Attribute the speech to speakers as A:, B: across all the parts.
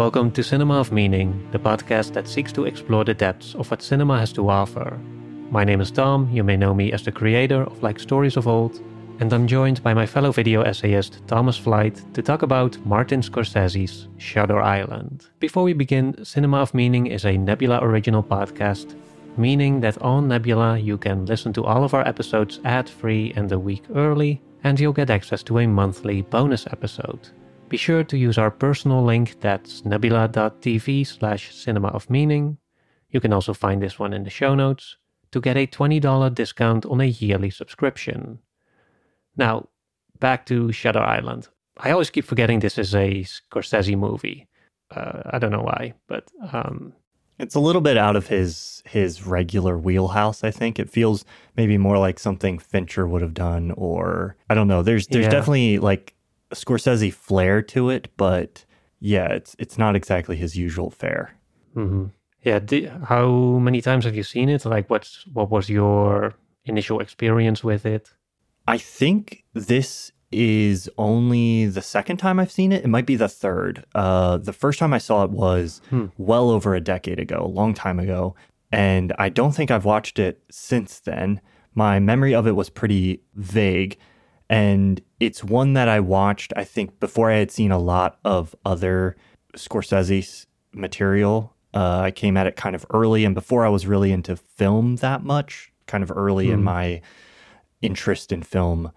A: Welcome to Cinema of Meaning, the podcast that seeks to explore the depths of what cinema has to offer. My name is Tom, you may know me as the creator of Like Stories of Old, and I'm joined by my fellow video essayist Thomas Flight to talk about Martin Scorsese's Shutter Island. Before we begin, Cinema of Meaning is a Nebula original podcast, meaning that on Nebula you can listen to all of our episodes ad free and a week early, and you'll get access to a monthly bonus episode. Be sure to use our personal link that's nebula.tv slash cinema of meaning. You can also find this one in the show notes to get a $20 discount on a yearly subscription. Now, back to Shutter Island. I always keep forgetting this is a Scorsese movie. Uh, I don't know why, but um,
B: it's a little bit out of his his regular wheelhouse. I think it feels maybe more like something Fincher would have done, or I don't know. There's there's yeah. definitely like Scorsese flair to it, but yeah, it's it's not exactly his usual fare.
A: Mm-hmm. Yeah. how many times have you seen it? Like, what's what was your initial experience with it?
B: I think this is only the second time I've seen it. It might be the third. Uh, the first time I saw it was hmm. well over a decade ago, a long time ago. And I don't think I've watched it since then. My memory of it was pretty vague. And it's one that I watched, I think, before I had seen a lot of other Scorsese's material. Uh, I came at it kind of early and before I was really into film that much, kind of early hmm. in my interest in film.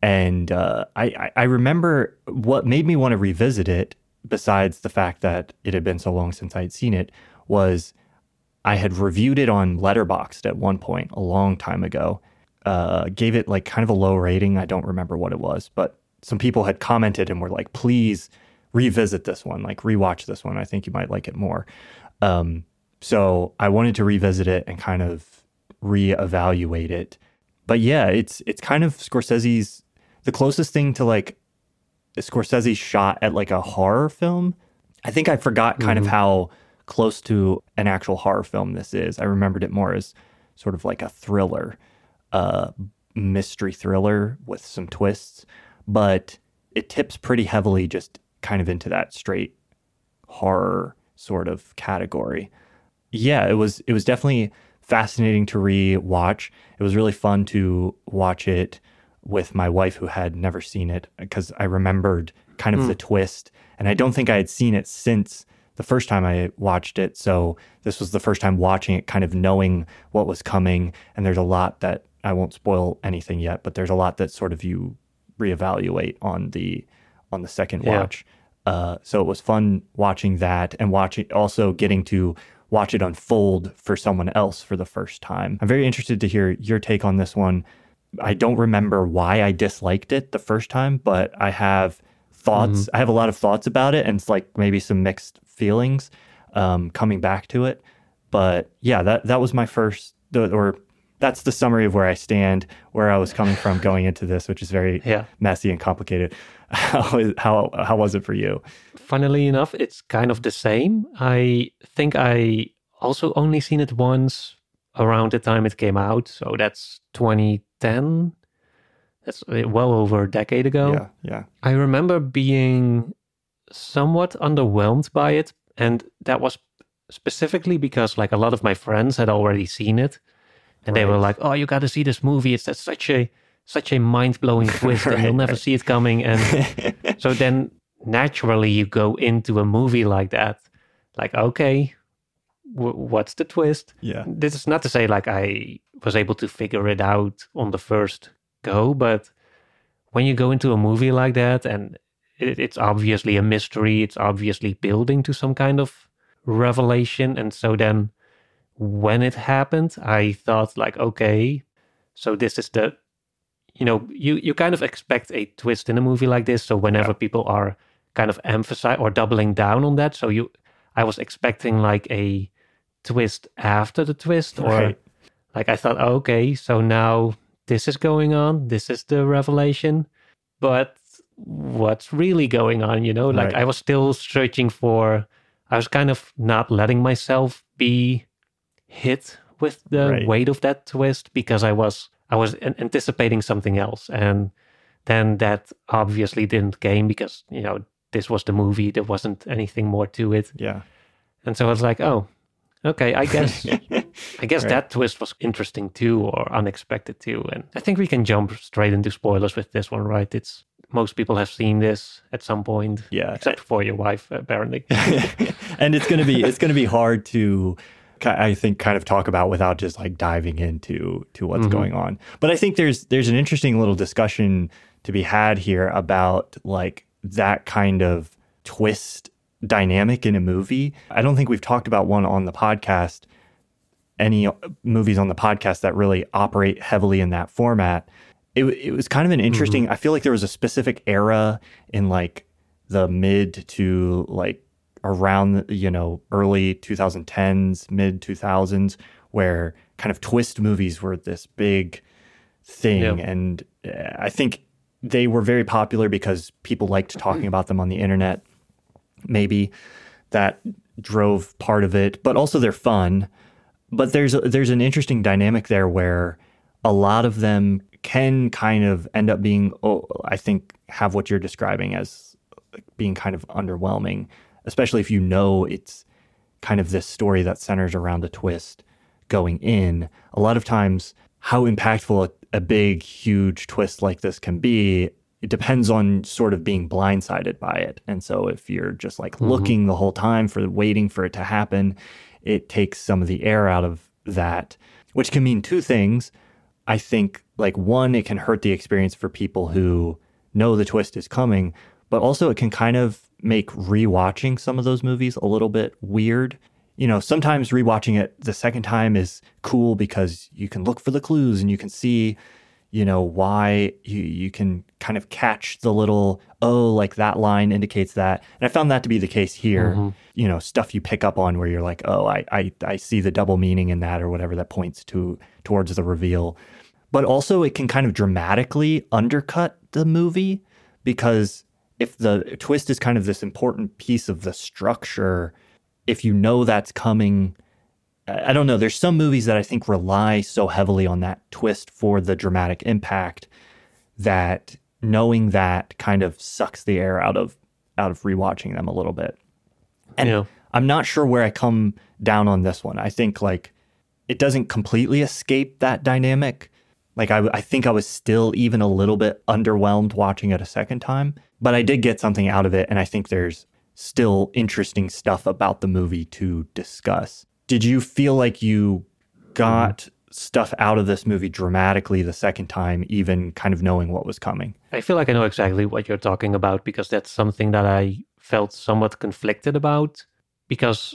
B: And uh, I, I remember what made me want to revisit it, besides the fact that it had been so long since I had seen it, was I had reviewed it on Letterboxd at one point a long time ago. Uh, gave it like kind of a low rating. I don't remember what it was, but some people had commented and were like, please revisit this one, like rewatch this one. I think you might like it more. Um, so I wanted to revisit it and kind of reevaluate it but yeah, it's it's kind of Scorsese's the closest thing to like Scorsese shot at like a horror film. I think I forgot kind mm-hmm. of how close to an actual horror film this is. I remembered it more as sort of like a thriller, uh, mystery thriller with some twists, but it tips pretty heavily just kind of into that straight horror sort of category. Yeah, it was it was definitely fascinating to re-watch. It was really fun to watch it with my wife who had never seen it because I remembered kind of mm. the twist and I don't think I had seen it since the first time I watched it. So this was the first time watching it kind of knowing what was coming and there's a lot that I won't spoil anything yet, but there's a lot that sort of you reevaluate on the on the second yeah. watch. Uh, so it was fun watching that and watching also getting to watch it unfold for someone else for the first time. I'm very interested to hear your take on this one. I don't remember why I disliked it the first time, but I have thoughts. Mm-hmm. I have a lot of thoughts about it, and it's like maybe some mixed feelings um, coming back to it. But yeah, that that was my first, or that's the summary of where I stand, where I was coming from going into this, which is very yeah. messy and complicated. How, how how was it for you?
A: Funnily enough, it's kind of the same. I think I also only seen it once around the time it came out, so that's 2010. That's uh, well over a decade ago.
B: Yeah, yeah.
A: I remember being somewhat underwhelmed by it, and that was specifically because like a lot of my friends had already seen it and right. they were like, "Oh, you got to see this movie. It's such a such a mind blowing twist, right, and you'll never right. see it coming." And so then naturally you go into a movie like that, like, okay, w- what's the twist?
B: Yeah.
A: This is not to say like I was able to figure it out on the first go, but when you go into a movie like that and it, it's obviously a mystery, it's obviously building to some kind of revelation, and so then when it happened, I thought like, okay, so this is the, you know, you you kind of expect a twist in a movie like this. So whenever yeah. people are kind of emphasize or doubling down on that, so you, I was expecting like a twist after the twist, or right. like I thought, okay, so now this is going on, this is the revelation, but what's really going on? You know, like right. I was still searching for. I was kind of not letting myself be hit with the right. weight of that twist because I was I was anticipating something else, and then that obviously didn't game because you know this was the movie. There wasn't anything more to it.
B: Yeah.
A: And so I was like, oh, okay, I guess I guess
B: Right.
A: that twist was interesting too or unexpected too. And I think we can jump straight into spoilers with this one, right? It's most people have seen this at some point.
B: Yeah.
A: Except for your wife, apparently.
B: and it's gonna be it's gonna be hard to I think kind of talk about without just like diving into to what's mm-hmm. going on. But I think there's there's an interesting little discussion to be had here about like that kind of twist dynamic in a movie. I don't think we've talked about one on the podcast any uh, movies on the podcast that really operate heavily in that format. It, it was kind of an mm-hmm. interesting. I feel like there was a specific era in like the mid to like around you know early 2010s, mid 2000s, where kind of twist movies were this big thing,
A: Yeah.
B: and uh, I think they were very popular because people liked talking about them on the internet. Maybe that drove part of it, but also they're fun but there's there's an interesting dynamic there where a lot of them can kind of end up being oh, I think have what you're describing as being kind of underwhelming, especially if you know it's kind of this story that centers around a twist going in. A lot of times how impactful a, a big huge twist like this can be it depends on sort of being blindsided by it. And so if you're just like mm-hmm. looking the whole time for waiting for it to happen, it takes some of the air out of that, which can mean two things. I think like one, it can hurt the experience for people who know the twist is coming, but also it can kind of make rewatching some of those movies a little bit weird. You know, sometimes rewatching it the second time is cool because you can look for the clues and you can see, you know, why you you can kind of catch the little oh, like that line indicates that. And I found that to be the case here. Mm-hmm. You know, stuff you pick up on where you're like, oh, I I I see the double meaning in that or whatever that points to towards the reveal. But also it can kind of dramatically undercut the movie because if the twist is kind of this important piece of the structure, if you know that's coming, I don't know. There's some movies that I think rely so heavily on that twist for the dramatic impact that knowing that kind of sucks the air out of out of rewatching them a little bit. And
A: Yeah.
B: I'm not sure where I come down on this one. I think like it doesn't completely escape that dynamic. Like I, I think I was still even a little bit underwhelmed watching it a second time, but I did get something out of it, and I think there's still interesting stuff about the movie to discuss. Did you feel like you got stuff out of this movie dramatically the second time, even kind of knowing what was coming?
A: I feel like I know exactly what you're talking about because that's something that I felt somewhat conflicted about. Because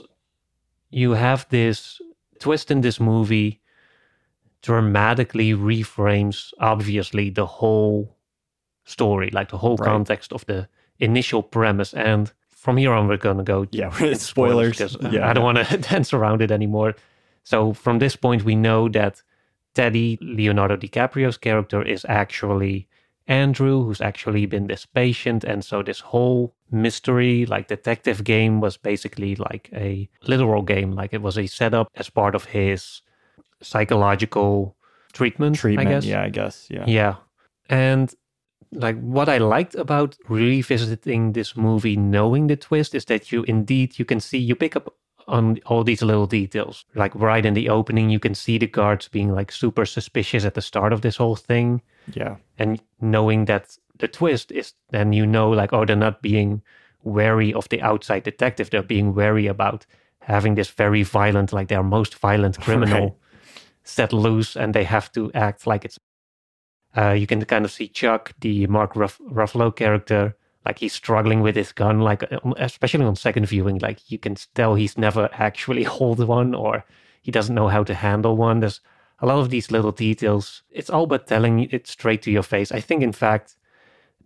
A: you have this twist in this movie dramatically reframes, obviously, the whole story, like the whole
B: Right.
A: context of the initial premise. And from here on, we're going to go
B: Yeah,
A: with
B: spoilers.
A: because uh,
B: Yeah,
A: I don't want to dance around it anymore. So from this point, we know that Teddy, Leonardo DiCaprio's character, is actually Andrew, who's actually been this patient. And so this whole mystery, like detective game, was basically like a literal game. Like it was a setup as part of his psychological treatment,
B: treatment.
A: I guess.
B: Yeah, I guess. Yeah.
A: Yeah. And like what I liked about revisiting this movie knowing the twist is that you indeed you can see you pick up on all these little details. Like right in the opening you can see the guards being like super suspicious at the start of this whole thing
B: Yeah.
A: and knowing that the twist is then you know like oh they're not being wary of the outside detective they're being wary about having this very violent like their most violent criminal
B: Right.
A: Set loose and they have to act like it's uh, you can kind of see Chuck, the Mark Ruff- Ruffalo character, like he's struggling with his gun, like uh, especially on second viewing, like you can tell he's never actually hold one or he doesn't know how to handle one. There's a lot of these little details. It's all but telling it straight to your face. I think, in fact,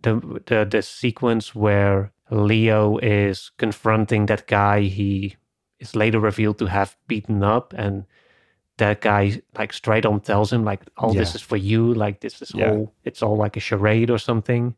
A: the the the sequence where Leo is confronting that guy he is later revealed to have beaten up and that guy like straight on tells him like all this is for you like this is
B: Yeah.
A: all it's all like a charade or something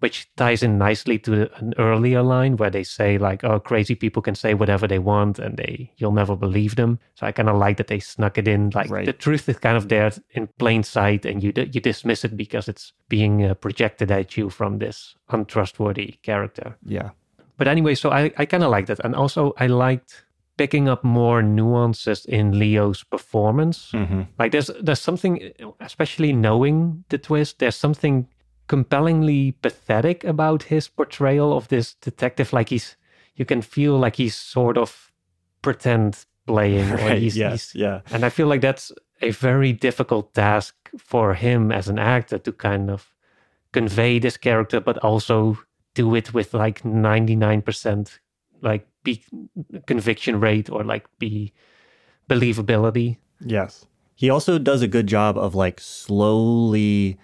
A: which ties in nicely to the- an earlier line where they say like oh crazy people can say whatever they want and they you'll never believe them so i kind of like that they snuck it in like
B: Right.
A: the truth is kind of there in plain sight and you you dismiss it because it's being uh, projected at you from this untrustworthy character
B: Yeah.
A: but anyway, so I, I kind of like that And also, I liked picking up more nuances in Leo's performance.
B: Mm-hmm.
A: Like there's there's something, especially knowing the twist, there's something compellingly pathetic about his portrayal of this detective. Like he's, you can feel like he's sort of pretend playing. or
B: Right.
A: he's,
B: yes.
A: he's-
B: yeah.
A: and I feel like that's a very difficult task for him as an actor to kind of convey this character, but also do it with like 99% like be conviction rate or like be believability.
B: Yes. He also does a good job of like slowly,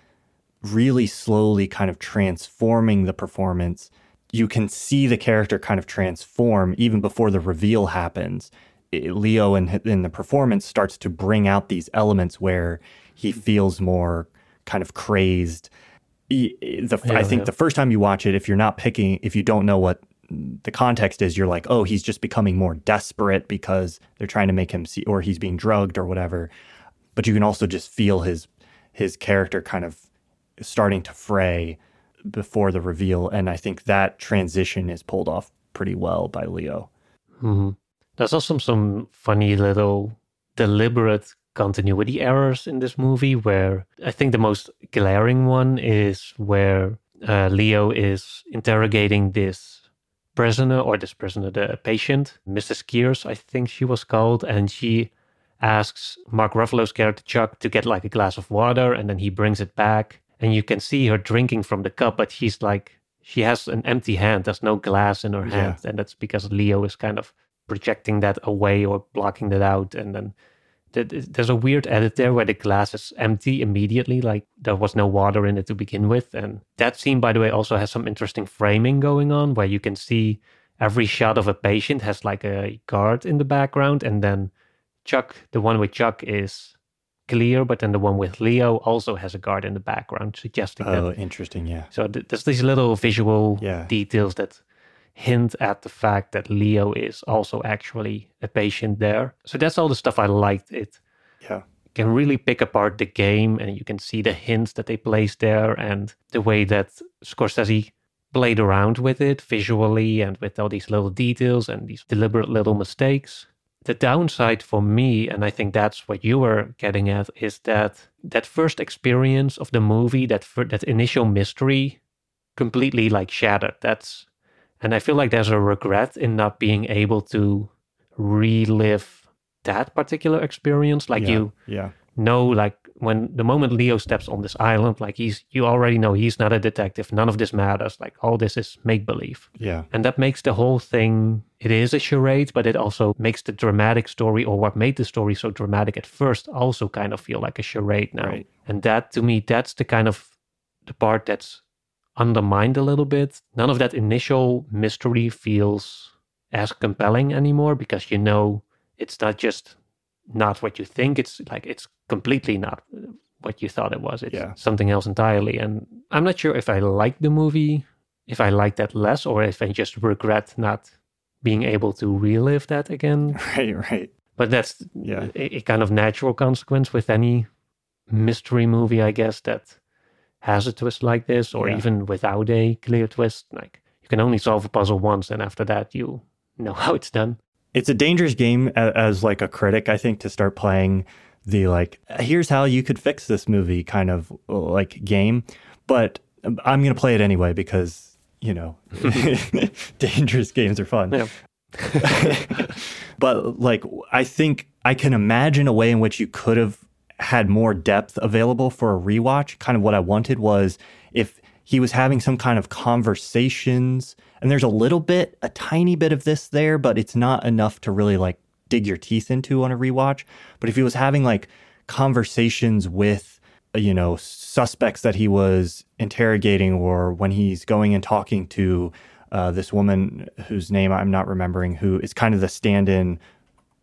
B: really slowly kind of transforming the performance. You can see the character kind of transform even before the reveal happens. I- Leo in, in the performance starts to bring out these elements where he feels more kind of crazed. I- The, I think
A: yeah.
B: the first time you watch it, if you're not picking, if you don't know what the context is, you're like, oh, he's just becoming more desperate because they're trying to make him see, or he's being drugged or whatever. But you can also just feel his his character kind of starting to fray before the reveal, and I think that transition is pulled off pretty well by Leo.
A: hmm There's also some funny little deliberate continuity errors in this movie where I think the most glaring one is where uh, Leo is interrogating this prisoner or this prisoner, the patient, Mrs. Kearns, I think she was called, and she asks Mark Ruffalo's character Chuck to get like a glass of water and then he brings it back and you can see her drinking from the cup, but she's like she has an empty hand. There's no glass in her
B: Yeah.
A: hand, and that's because Leo is kind of projecting that away or blocking that out. And then th- there's a weird edit there where the glass is empty immediately, like there was no water in it to begin with. And that scene, by the way, also has some interesting framing going on where you can see every shot of a patient has like a guard in the background, and then Chuck, the one with Chuck is clear, but then the one with Leo also has a guard in the background, suggesting that
B: Oh, interesting. Yeah.
A: so th- there's these little visual
B: Yeah.
A: details that hint at the fact that Leo is also actually a patient there. So that's all the stuff I liked. It
B: Yeah.
A: can really pick apart the game and you can see the hints that they placed there and the way that Scorsese played around with it visually and with all these little details and these deliberate little mistakes. The downside for me, and I think that's what you were getting at, is that that first experience of the movie, that fir- that initial mystery, completely like shattered. That's, and I feel like there's a regret in not being able to relive that particular experience. Like
B: yeah.
A: you
B: Yeah.
A: know, like when the moment Leo steps on this island, like he's, you already know he's not a detective. None of this matters. Like all this is make believe.
B: Yeah.
A: And that makes the whole thing, it is a charade, but it also makes the dramatic story or what made the story so dramatic at first also kind of feel like a charade now.
B: Right.
A: And that to me, that's the kind of the part that's undermined a little bit. None of that initial mystery feels as compelling anymore because you know it's not just not what you think. It's like it's completely not what you thought it was. It's
B: Yeah.
A: something else entirely. And I'm not sure if I like the movie, if I like that less, or if I just regret not being able to relive that again.
B: Right. Right.
A: But that's
B: Yeah.
A: a, a kind of natural consequence with any mystery movie, I guess, that has a twist like this, or
B: Yeah.
A: even without a clear twist. Like you can only solve a puzzle once, and after that, you know how it's done.
B: it's a dangerous game as, as like a critic i think to start playing the like here's how you could fix this movie kind of like game but um, i'm going to play it anyway because you know dangerous games are fun
A: Yeah.
B: but like i think i can imagine a way in which you could have had more depth available for a rewatch. Kind of what i wanted was if he was having some kind of conversations and there's a little bit a tiny bit of this there but it's not enough to really like dig your teeth into on a rewatch. But if he was having like conversations with you know suspects that he was interrogating or when he's going and talking to uh, this woman whose name i'm not remembering who is kind of the stand-in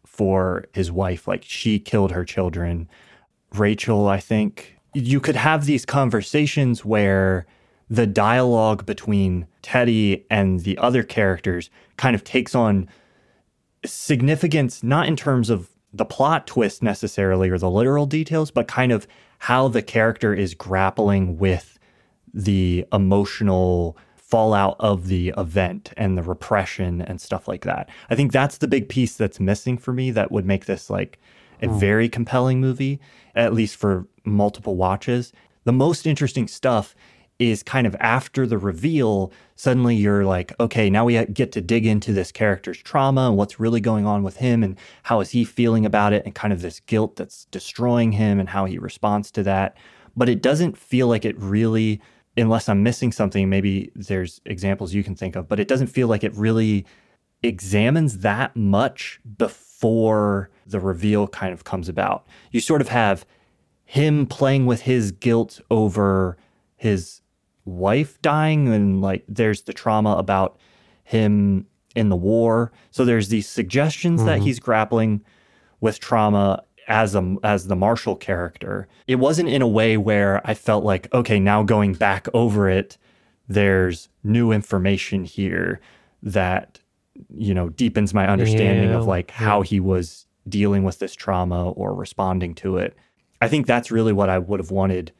B: for his wife like she killed her children rachel i think you could have these conversations where the dialogue between Teddy and the other characters kind of takes on significance, not in terms of the plot twist necessarily or the literal details, but kind of how the character is grappling with the emotional fallout of the event and the repression and stuff like that. I think that's the big piece that's missing for me that would make this like a very compelling movie, at least for multiple watches. The most interesting stuff is kind of after the reveal, suddenly you're like, okay, now we get to dig into this character's trauma and what's really going on with him and how is he feeling about it and kind of this guilt that's destroying him and how he responds to that. But it doesn't feel like it really, unless I'm missing something, maybe there's examples you can think of, but it doesn't feel like it really examines that much before the reveal kind of comes about. You sort of have him playing with his guilt over his wife dying and like there's the trauma about him in the war so there's these suggestions mm-hmm. that he's grappling with trauma as a as the marshall character it wasn't in a way where i felt like okay now going back over it there's new information here that you know deepens my understanding yeah. of like how he was dealing with this trauma or responding to it i think that's really what i would have wanted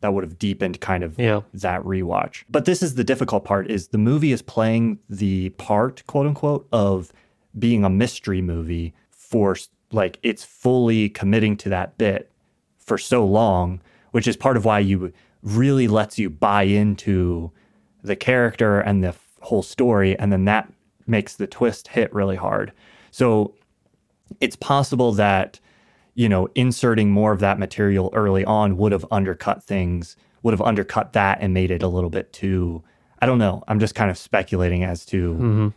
B: that would have deepened kind of yeah. that rewatch. But this is the difficult part is the movie is playing the part, quote unquote, of being a mystery movie for like it's fully committing to that bit for so long, which is part of why you really lets you buy into the character and the whole story and then that makes the twist hit really hard. So it's possible that you know, inserting more of that material early on would have undercut things, would have undercut that and made it a little bit too. I don't know. I'm just kind of speculating as to mm-hmm.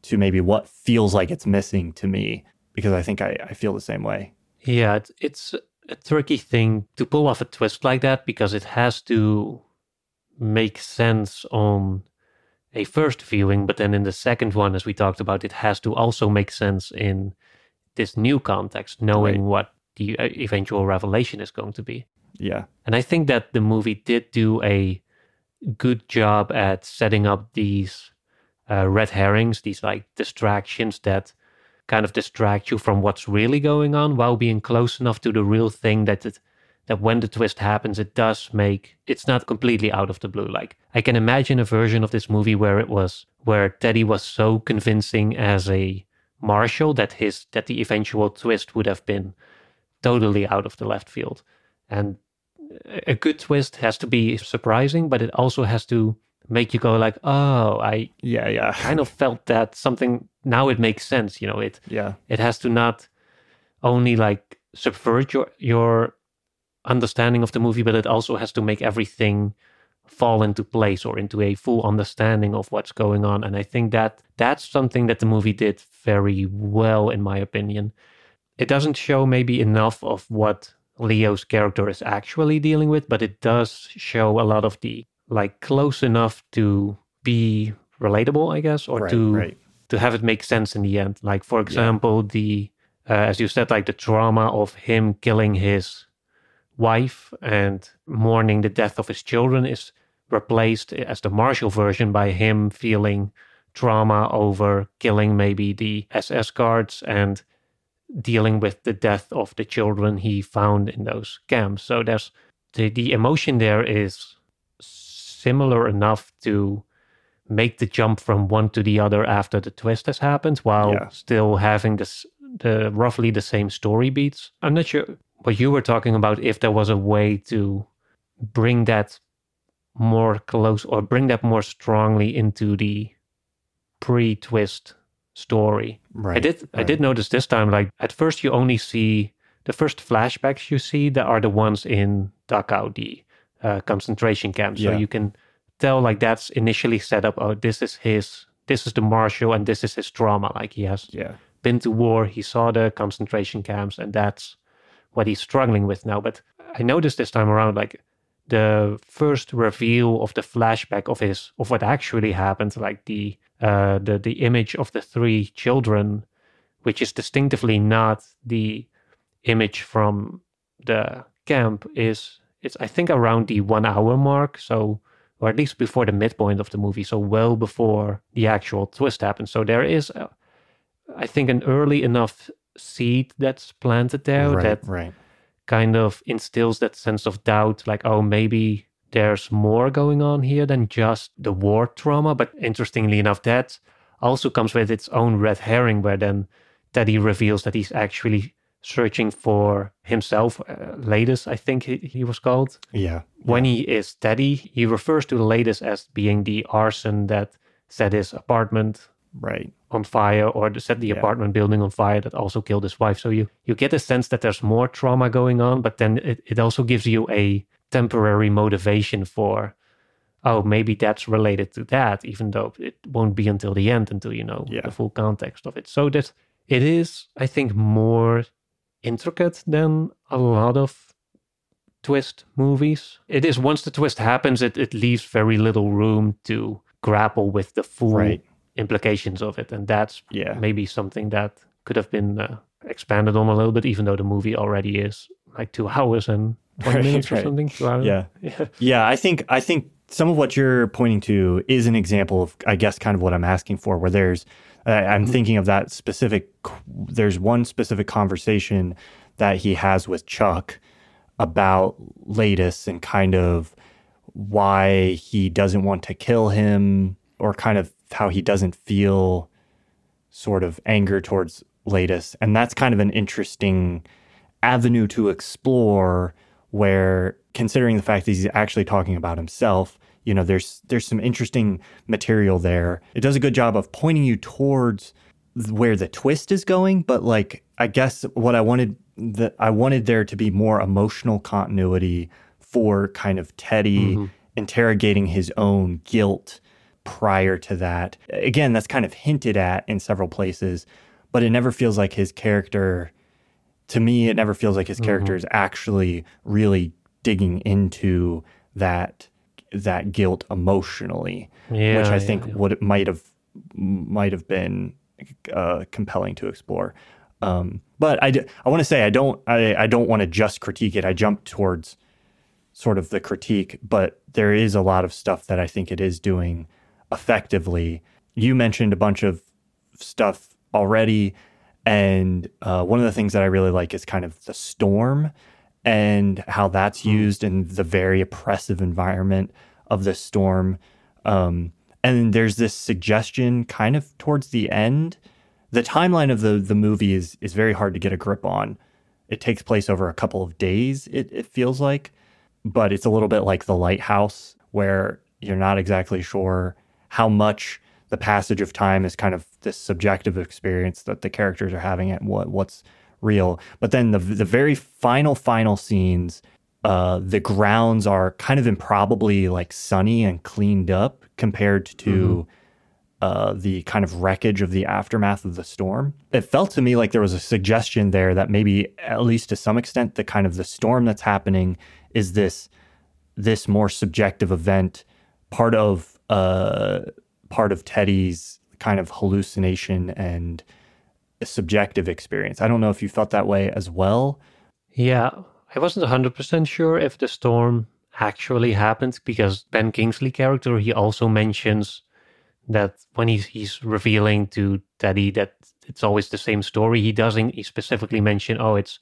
B: to maybe what feels like it's missing to me because I think I, I feel the same way.
A: Yeah, it's, it's a tricky thing to pull off a twist like that because it has to make sense on a first viewing, but then in the second one, as we talked about, it has to also make sense in this new context, knowing right. what the uh, eventual revelation is going to be.
B: Yeah.
A: And I think that the movie did do a good job at setting up these uh, red herrings, these like distractions that kind of distract you from what's really going on while being close enough to the real thing that it, that when the twist happens, it does make it's not completely out of the blue. Like I can imagine a version of this movie where it was where Teddy was so convincing as a marshal that his that the eventual twist would have been totally out of the left field. And a good twist has to be surprising, but it also has to make you go like, "Oh, I
B: yeah, yeah."
A: kind of felt that something now it makes sense, you know, it
B: yeah.
A: It has to not only like subvert your your understanding of the movie, but it also has to make everything fall into place or into a full understanding of what's going on. And I think that that's something that the movie did very well, in my opinion it doesn't show maybe enough of what Leo's character is actually dealing with, but it does show a lot of the like close enough to be relatable, I guess, or
B: right,
A: to
B: right.
A: to have it make sense in the end. Like for example, yeah. the uh, as you said, like the trauma of him killing his wife and mourning the death of his children is replaced eh, as the Marshall version by him feeling trauma over killing maybe the SS guards and dealing with the death of the children he found in those camps. So there's the, the emotion there is similar enough to make the jump from one to the other after the twist has happened while yeah. still having this the roughly the same story beats. I'm not sure what you were talking about if there was a way to bring that more close or bring that more strongly into the pre-twist story.
B: Right.
A: I did
B: right.
A: I did notice this time like at first you only see the first flashbacks you see that are the ones in Dachau, the uh, concentration camp. So yeah. you can tell like that's initially set up. Oh, this is his. This is the marshal, and this is his trauma. Like he has
B: yeah.
A: been to war. He saw the concentration camps, and that's what he's struggling with now. But I noticed this time around, like the first reveal of the flashback of his of what actually happened, like the uh, the the image of the three children, which is distinctively not the image from the camp, is it's I think around the one hour mark, so or at least before the midpoint of the movie, so well before the actual twist happens. So there is, a, I think, an early enough seed that's planted there
B: right,
A: that
B: right.
A: kind of instills that sense of doubt, like oh maybe there's more going on here than just the war trauma. But interestingly enough, that also comes with its own red herring, where then Teddy reveals that he's actually searching for himself. Uh, Laeddis, I think he, he was called.
B: Yeah.
A: When he is Teddy, he refers to Laeddis as being the arson that set his apartment
B: Right.
A: on fire or set the
B: Yeah.
A: apartment building on fire that also killed his wife. So you you get a sense that there's more trauma going on, but then it, it also gives you a temporary motivation for oh maybe that's related to that, even though it won't be until the end until you know
B: Yeah.
A: the full context of it. So that it is, I think, more intricate than a lot of twist movies. It is once the twist happens, it, it leaves very little room to grapple with the full
B: Right.
A: Implications of it. And that's
B: Yeah.
A: maybe something that could have been uh, expanded on a little bit, even though the movie already is like two hours and 20
B: Right,
A: minutes or
B: right.
A: something.
B: Yeah.
A: Yeah.
B: Yeah, I think I think some of what you're pointing to is an example of, I guess, kind of what I'm asking for. Where there's, uh, I'm thinking of that specific. There's one specific conversation that he has with Chuck about Laeddis and kind of why he doesn't want to kill him, or kind of how he doesn't feel sort of anger towards Laeddis, and that's kind of an interesting avenue to explore where considering the fact that he's actually talking about himself you know there's there's some interesting material there. It does a good job of pointing you towards where the twist is going but like i guess what i wanted that i wanted there to be more emotional continuity for kind of teddy mm-hmm. interrogating his own guilt prior to that again that's kind of hinted at in several places but it never feels like his character to me, it never feels like his character is actually really digging into that that guilt emotionally,
A: Yeah,
B: which I
A: yeah,
B: think
A: yeah.
B: would might have might have been uh, compelling to explore. Um, but I, d- I want to say I don't I, I don't want to just critique it. I jump towards sort of the critique, but there is a lot of stuff that I think it is doing effectively. You mentioned a bunch of stuff already. And uh, one of the things that I really like is kind of the storm and how that's used in the very oppressive environment of the storm. Um, and there's this suggestion kind of towards the end. The timeline of the, the movie is, is very hard to get a grip on. It takes place over a couple of days, it, it feels like, but it's a little bit like The Lighthouse, where you're not exactly sure how much the passage of time is kind of this subjective experience that the characters are having and what what's real. But then the the very final final scenes, uh, the grounds are kind of improbably like sunny and cleaned up compared to uh, the kind of wreckage of the aftermath of the storm. It felt to me like there was a suggestion there that maybe, at least to some extent, the kind of the storm that's happening is this this more subjective event, part of uh, part of Teddy's kind of hallucination and subjective experience. I don't know if you felt that way as well.
A: Yeah, I wasn't 100% sure if the storm actually happened because Ben Kingsley character, he also mentions that when he's, he's revealing to Teddy that it's always the same story, he doesn't he specifically mention, oh, it's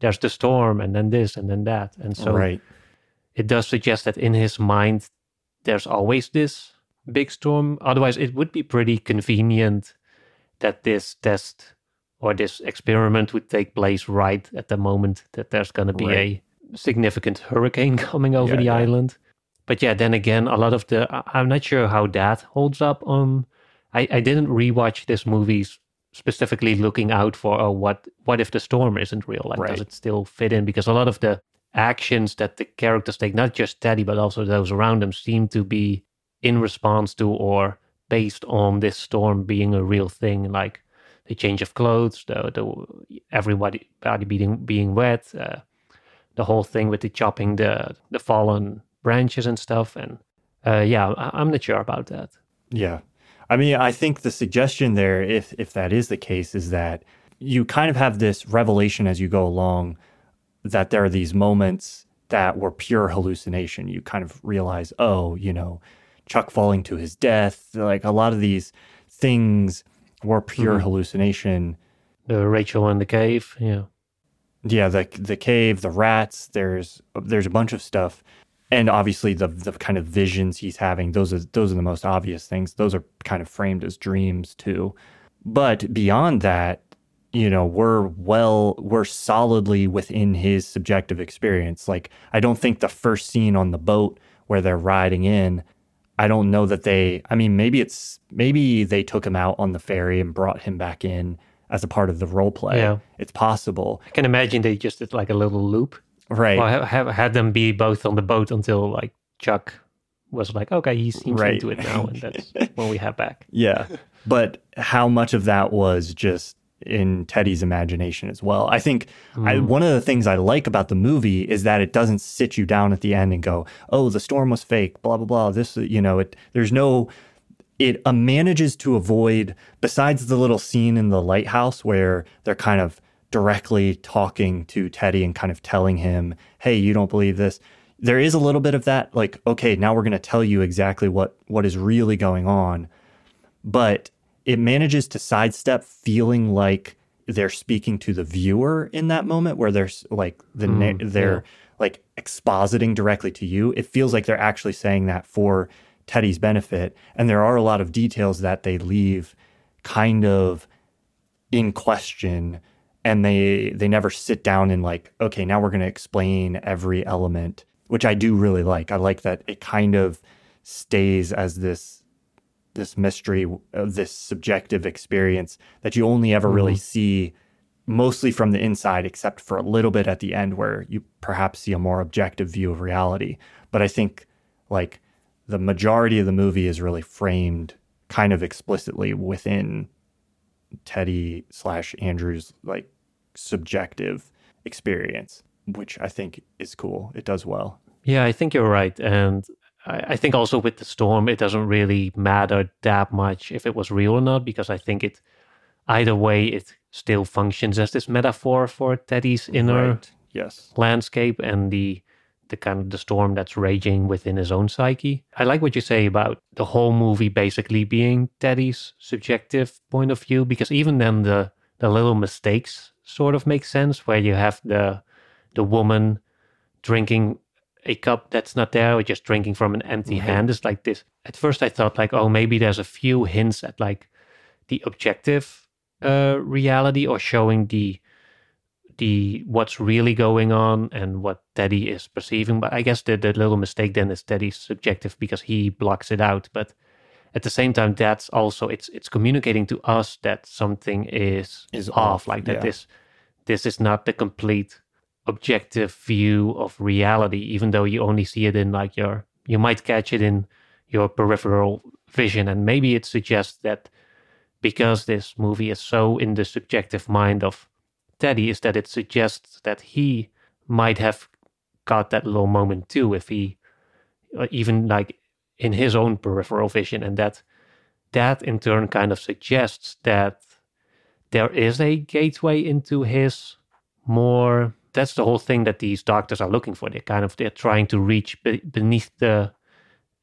A: there's the storm and then this and then that. And so
B: right.
A: it does suggest that in his mind, there's always this big storm. Otherwise, it would be pretty convenient that this test or this experiment would take place right at the moment that there's going to be
B: Right.
A: a significant hurricane coming over
B: Yeah,
A: the
B: yeah.
A: island. But yeah, then again, a lot of the I'm not sure how that holds up on. I, I didn't rewatch this movie specifically looking out for oh what what if the storm isn't real like
B: Right.
A: does it still fit in because a lot of the actions that the characters take not just Teddy but also those around them seem to be in response to or based on this storm being a real thing like the change of clothes the the everybody body being being wet uh, the whole thing with the chopping the the fallen branches and stuff and uh, yeah I, I'm not sure about that
B: Yeah. I mean, I think the suggestion there, if if that is the case, is that you kind of have this revelation as you go along that there are these moments that were pure hallucination. You kind of realize, oh, you know, Chuck falling to his death, like a lot of these things were pure
A: Mhm.
B: hallucination.
A: the Rachel in the cave yeah
B: Yeah, the the cave, the rats, there's there's a bunch of stuff. and obviously the the kind of visions he's having those are those are the most obvious things those are kind of framed as dreams too but beyond that you know we're well we're solidly within his subjective experience like i don't think the first scene on the boat where they're riding in i don't know that they i mean maybe it's maybe they took him out on the ferry and brought him back in as a part of the role play
A: Yeah.
B: it's possible
A: I can imagine they just did like a little loop.
B: right
A: have, have had them be both on the boat until like Chuck was like, okay, he seems
B: Right.
A: into it now, and that's when we have back.
B: Yeah. But how much of that was just in Teddy's imagination as well? I think I, one of the things I like about the movie is that it doesn't sit you down at the end and go, "Oh, the storm was fake." Blah blah blah. This, you know, it. There's no. It uh, manages to avoid, besides the little scene in the lighthouse where they're kind of directly talking to Teddy and kind of telling him, "Hey, you don't believe this." There is a little bit of that, like, okay, now we're going to tell you exactly what what is really going on but it manages to sidestep feeling like they're speaking to the viewer in that moment where there's like the na-
A: Mm,
B: they're
A: yeah.
B: like expositing directly to you. It feels like they're actually saying that for teddy's benefit. And there are a lot of details that they leave kind of in question. And they they never sit down and like okay now we're going to explain every element which i do really like. I like that it kind of stays as this this mystery of uh, this subjective experience that you only ever really mm-hmm. see mostly from the inside except for a little bit at the end where you perhaps see a more objective view of reality. But i think like the majority of the movie is really framed kind of explicitly within teddy slash andrew's like subjective experience which i think is cool. It does well.
A: Yeah, I think you're right. And I, I think also with the storm, it doesn't really matter that much if it was real or not, because I think it, either way, it still functions as this metaphor for Teddy's inner
B: Right. yes
A: landscape and the the kind of the storm that's raging within his own psyche. I like what you say about the whole movie basically being Teddy's subjective point of view because even then the the little mistakes sort of make sense where you have the the woman drinking a cup that's not there or just drinking from an empty hand is like this. At first I thought like oh maybe there's a few hints at like the objective uh reality or showing the the what's really going on and what Teddy is perceiving. But I guess the, the little mistake then is Teddy's subjective because he blocks it out. But at the same time, that's also it's it's communicating to us that something is
B: Is
A: off,
B: off,
A: like that
B: yeah.
A: this this is not the complete objective view of reality, even though you only see it in like your you might catch it in your peripheral vision. And maybe it suggests that because this movie is so in the subjective mind of Teddy is that it suggests that he might have got that little moment too if he uh, even like in his own peripheral vision and that that in turn kind of suggests that there is a gateway into his more that's the whole thing that these doctors are looking for. They're kind of they're trying to reach be- beneath the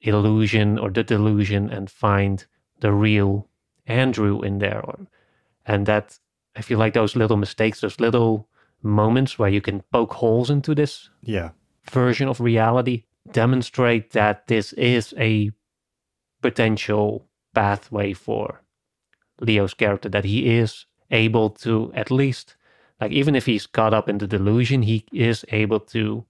A: illusion or the delusion and find the real andrew in there. Or, and that I feel like those little mistakes, those little moments where you can poke holes into this
B: yeah.
A: version of reality, demonstrate that this is a potential pathway for Leo's character, that he is able to at least, like, even if he's caught up in the delusion, he is able to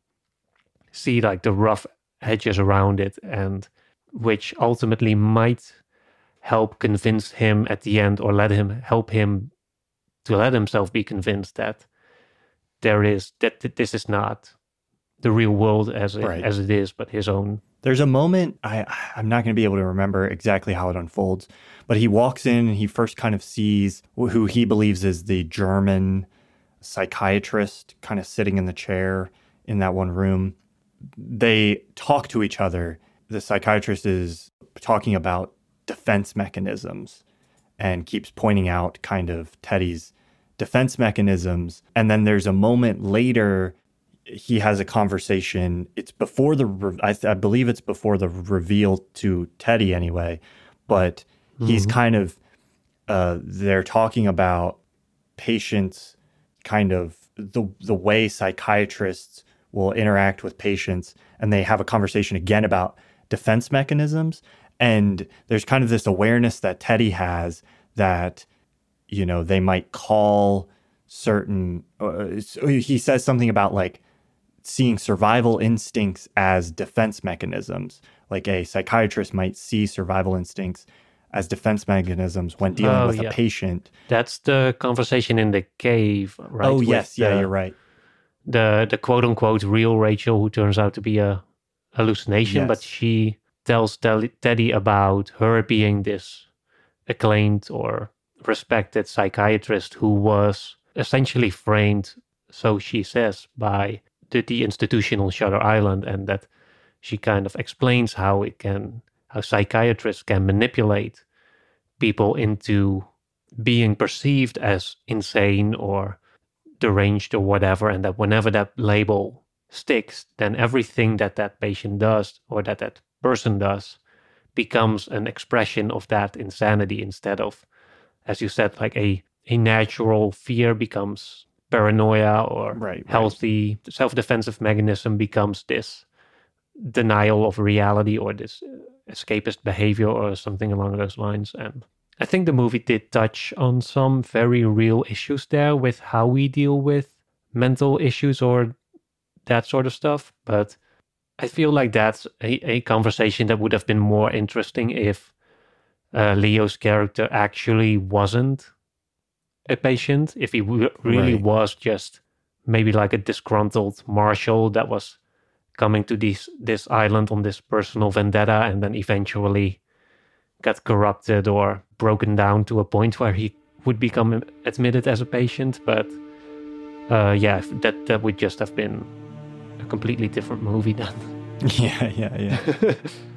A: see like the rough edges around it, and which ultimately might help convince him at the end or let him help him to let himself be convinced that there is that th- this is not the real world as it,
B: Right.
A: as it is, but his own.
B: There's a moment I I'm not going to be able to remember exactly how it unfolds, but he walks in and he first kind of sees who he believes is the German psychiatrist kind of sitting in the chair in that one room. They talk to each other. The psychiatrist is talking about defense mechanisms and keeps pointing out kind of Teddy's defense mechanisms. And then there's a moment later he has a conversation. It's before the, re- I, th- I believe it's before the reveal to Teddy anyway, but he's kind of, uh, they're talking about patients kind of the, the way psychiatrists will interact with patients and they have a conversation again about defense mechanisms. And there's kind of this awareness that Teddy has that, you know, they might call certain, uh, he says something about like seeing survival instincts as defense mechanisms. Like a psychiatrist might see survival instincts as defense mechanisms when dealing oh, with yeah. a patient.
A: That's the conversation in the cave, right?
B: Oh, yes. yeah, you're right.
A: The, the quote unquote real Rachel, who turns out to be a hallucination, yes. but she tells Teddy about her being this acclaimed or respected psychiatrist who was essentially framed, so she says, by the, the institutional Shutter Island, and that she kind of explains how it can, how psychiatrists can manipulate people into being perceived as insane or deranged or whatever, and that whenever that label sticks, then everything that that patient does or that that person does becomes an expression of that insanity instead of, as you said, like a a natural fear becomes paranoia or right, healthy right. self-defensive mechanism becomes this denial of reality or this escapist behavior or something along those lines and i think the movie did touch on some very real issues there with how we deal with mental issues or that sort of stuff but i feel like that's a, a conversation that would have been more interesting if uh, leo's character actually wasn't a patient if he w- really right. was just maybe like a disgruntled marshal that was coming to this this island on this personal vendetta and then eventually got corrupted or broken down to a point where he would become admitted as a patient. But uh, yeah that that would just have been a completely different movie then.
B: Yeah yeah yeah.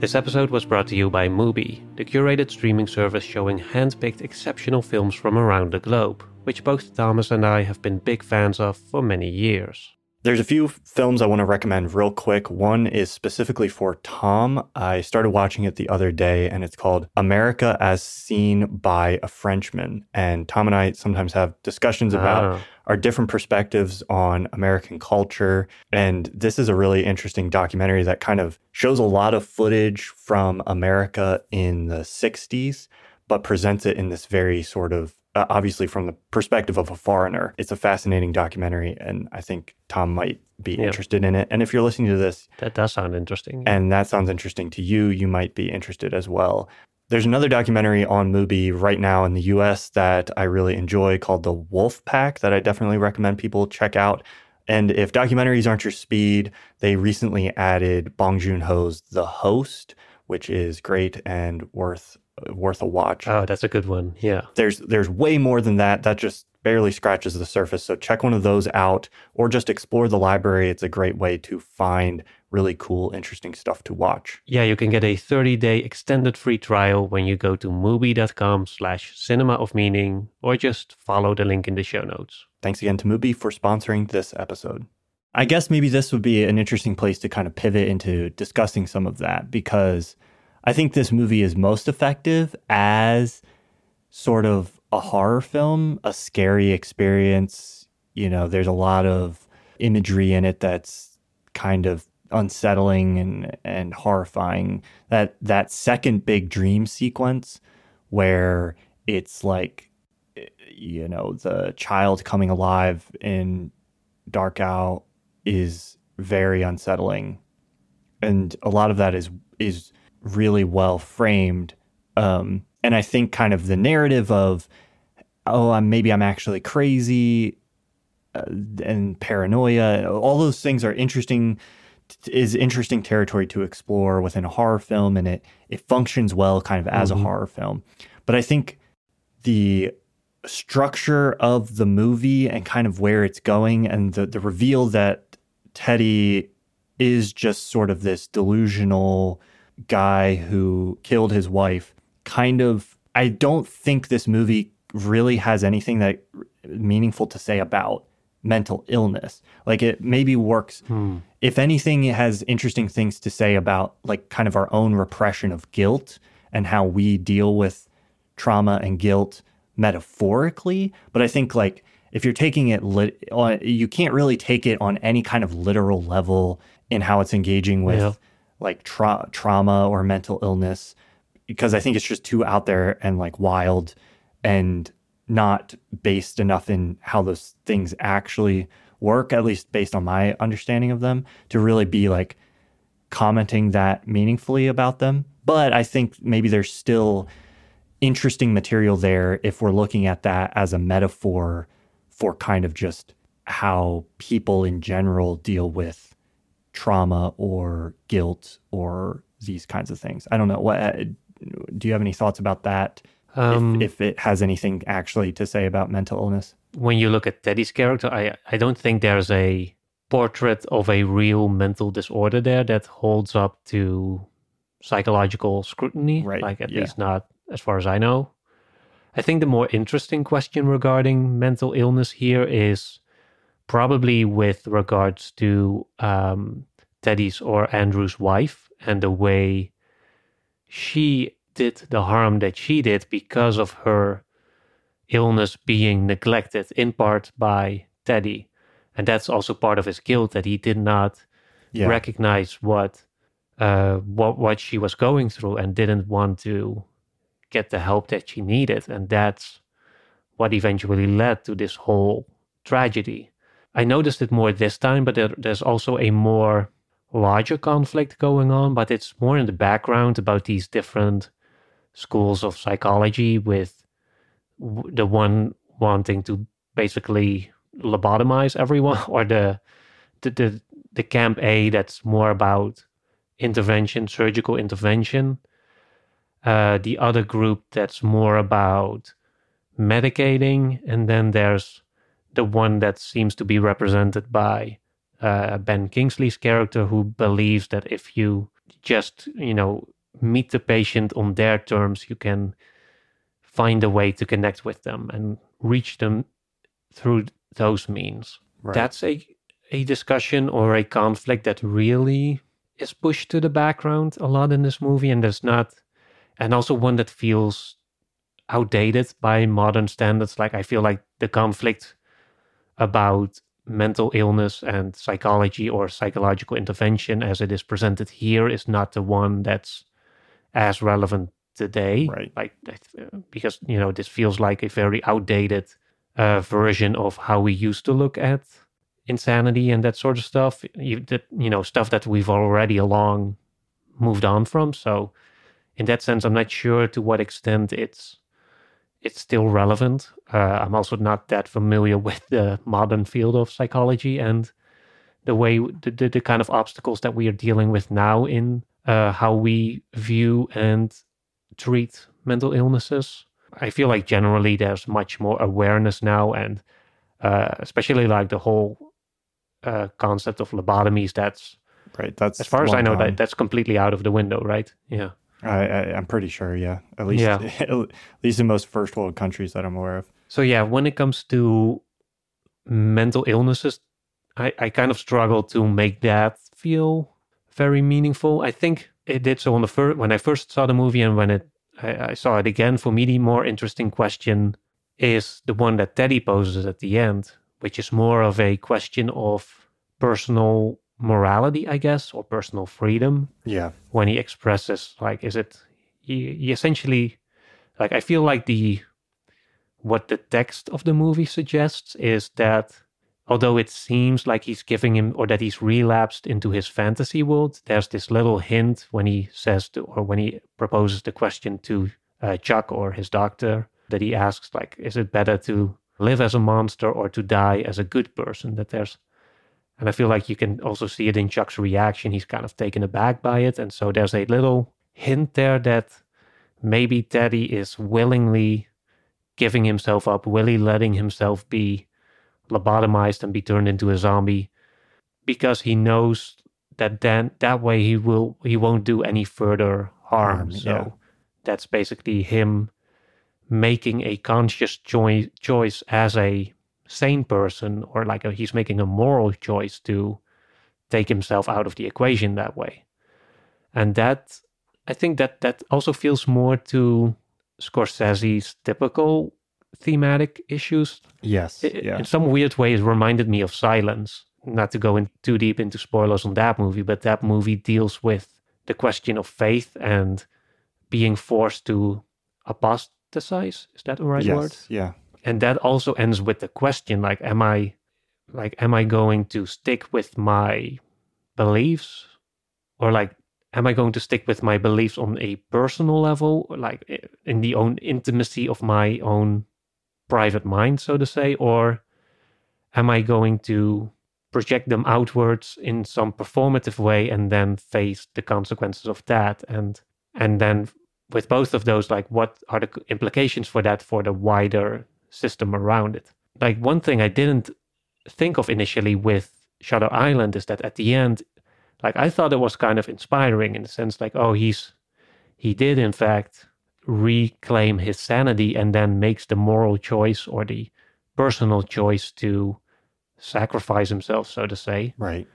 A: This episode was brought to you by Mubi, the curated streaming service showing hand-picked exceptional films from around the globe, which both Thomas and I have been big fans of for many years.
B: There's a few films I want to recommend real quick. One is specifically for Tom. I started watching it the other day and it's called America as Seen by a Frenchman. And Tom and I sometimes have discussions about oh. our different perspectives on American culture. And this is a really interesting documentary that kind of shows a lot of footage from America in the 60s, but presents it in this very sort of uh, obviously from the perspective of a foreigner. It's a fascinating documentary, and I think Tom might be interested in it. And if you're listening to this,
A: that does sound interesting.
B: And that sounds interesting to you, you might be interested as well. There's another documentary on Mubi right now in the US that I really enjoy called The Wolf Pack that I definitely recommend people check out. And if documentaries aren't your speed, they recently added Bong Joon Ho's The Host, which is great and worth worth a watch.
A: Oh, that's a good one. Yeah.
B: There's there's way more than that. That just barely scratches the surface. So check one of those out or just explore the library. It's a great way to find really cool, interesting stuff to watch.
A: Yeah, you can get a 30-day extended free trial when you go to mubi.com slash cinema of meaning or just follow the link in the show notes.
B: Thanks again to Mubi for sponsoring this episode. I guess maybe this would be an interesting place to kind of pivot into discussing some of that because I think this movie is most effective as sort of a horror film, a scary experience. You know, there's a lot of imagery in it that's kind of unsettling and and horrifying. That that second big dream sequence where it's like you know, the child coming alive in Dachau is very unsettling. And a lot of that is is really well framed. Um, and I think kind of the narrative of, oh, I'm, maybe I'm actually crazy uh, and paranoia, all those things are interesting is interesting territory to explore within a horror film and it it functions well kind of as mm-hmm. a horror film. But I think the structure of the movie and kind of where it's going and the the reveal that Teddy is just sort of this delusional guy who killed his wife kind of I don't think this movie really has anything that meaningful to say about mental illness. Like it maybe works hmm. if anything it has interesting things to say about like kind of our own repression of guilt and how we deal with trauma and guilt metaphorically, but I think like if you're taking it lit, you can't really take it on any kind of literal level in how it's engaging with
A: Yeah.
B: Like tra- trauma or mental illness because I think it's just too out there and like wild and not based enough in how those things actually work, at least based on my understanding of them, to really be like commenting that meaningfully about them. But I think maybe there's still interesting material there if we're looking at that as a metaphor for kind of just how people in general deal with trauma or guilt or these kinds of things. I don't know what uh, do you have any thoughts about that?
A: Um,
B: if, if it has anything actually to say about mental illness?
A: when you look at Teddy's character, I I don't think there's a portrait of a real mental disorder there that holds up to psychological scrutiny.
B: Right,
A: Like at
B: yeah.
A: least not as far as I know. I think the more interesting question regarding mental illness here is probably with regards to um, Teddy's or Andrew's wife and the way she did the harm that she did because of her illness being neglected in part by Teddy. And that's also part of his guilt that he did not
B: Yeah.
A: recognize what uh what what she was going through and didn't want to get the help that she needed. And that's what eventually led to this whole tragedy. I noticed it more this time, but there, there's also a more larger conflict going on, but it's more in the background about these different schools of psychology with the one wanting to basically lobotomize everyone or the the the, the camp A that's more about intervention surgical intervention. Uh, the other group that's more about medicating and then there's the one that seems to be represented by uh, Ben Kingsley's character who believes that if you just you know meet the patient on their terms you can find a way to connect with them and reach them through those means.
B: Right.
A: That's a a discussion or a conflict that really is pushed to the background a lot in this movie, and there's not, and also one that feels outdated by modern standards. Like I feel like the conflict about mental illness and psychology or psychological intervention as it is presented here is not the one that's as relevant today.
B: Right.
A: like uh, because you know this feels like a very outdated uh, version of how we used to look at insanity and that sort of stuff. You, that, you know stuff that we've already long moved on from. So in that sense i'm not sure to what extent it's it's still relevant uh, i'm also not that familiar with the modern field of psychology and the way the, the, the kind of obstacles that we are dealing with now in uh, how we view and treat mental illnesses. I feel like generally there's much more awareness now, and uh, especially like the whole uh, concept of lobotomies. That's
B: right. That's
A: as far as I know, that that's completely out of the window, right? Yeah.
B: I, I, I'm pretty sure. Yeah. At least,
A: Yeah.
B: at least in most first world countries that I'm aware of.
A: So yeah, when it comes to mental illnesses, I, I kind of struggle to make that feel very meaningful. I think it did so on the first when I first saw the movie and when it I, I saw it again. For me, the more interesting question is the one that Teddy poses at the end, which is more of a question of personal morality, I guess, or personal freedom
B: Yeah.
A: when he expresses like is it he, he essentially like i feel like the what the text of the movie suggests is that although it seems like he's giving him or that he's relapsed into his fantasy world there's this little hint when he says to or when he proposes the question to uh, chuck or his doctor that he asks like is it better to live as a monster or to die as a good person that there's and I feel like you can also see it in Chuck's reaction. He's kind of taken aback by it. And so there's a little hint there that maybe Teddy is willingly giving himself up, willingly letting himself be lobotomized and be turned into a zombie because he knows that then that way he will he won't do any further harm.
B: Harm,
A: so
B: yeah.
A: that's basically him making a conscious choi- choice as a sane person or like a, he's making a moral choice to take himself out of the equation that way and that i think that that also feels more to scorsese's typical thematic issues.
B: Yes.
A: It-
B: yeah.
A: In some weird ways, reminded me of Silence. Not to go in too deep into spoilers on that movie, but that movie deals with the question of faith and being forced to apostatize. Is that the right
B: yes.
A: word?
B: Yeah.
A: And that also ends with the question like am i like am i going to stick with my beliefs? Or like am i going to stick with my beliefs on a personal level? Like eh, in the own intimacy of my own private mind so to say? Or am i going to project them outwards in some performative way and then face the consequences of that? And and then with both of those like what are the implications for that for the wider system around it. Like one thing I didn't think of initially with Shutter Island is that at the end, like I thought it was kind of inspiring in the sense like, oh, he's he did in fact reclaim his sanity and then makes the moral choice or the personal choice to sacrifice himself, so to say.
B: Right.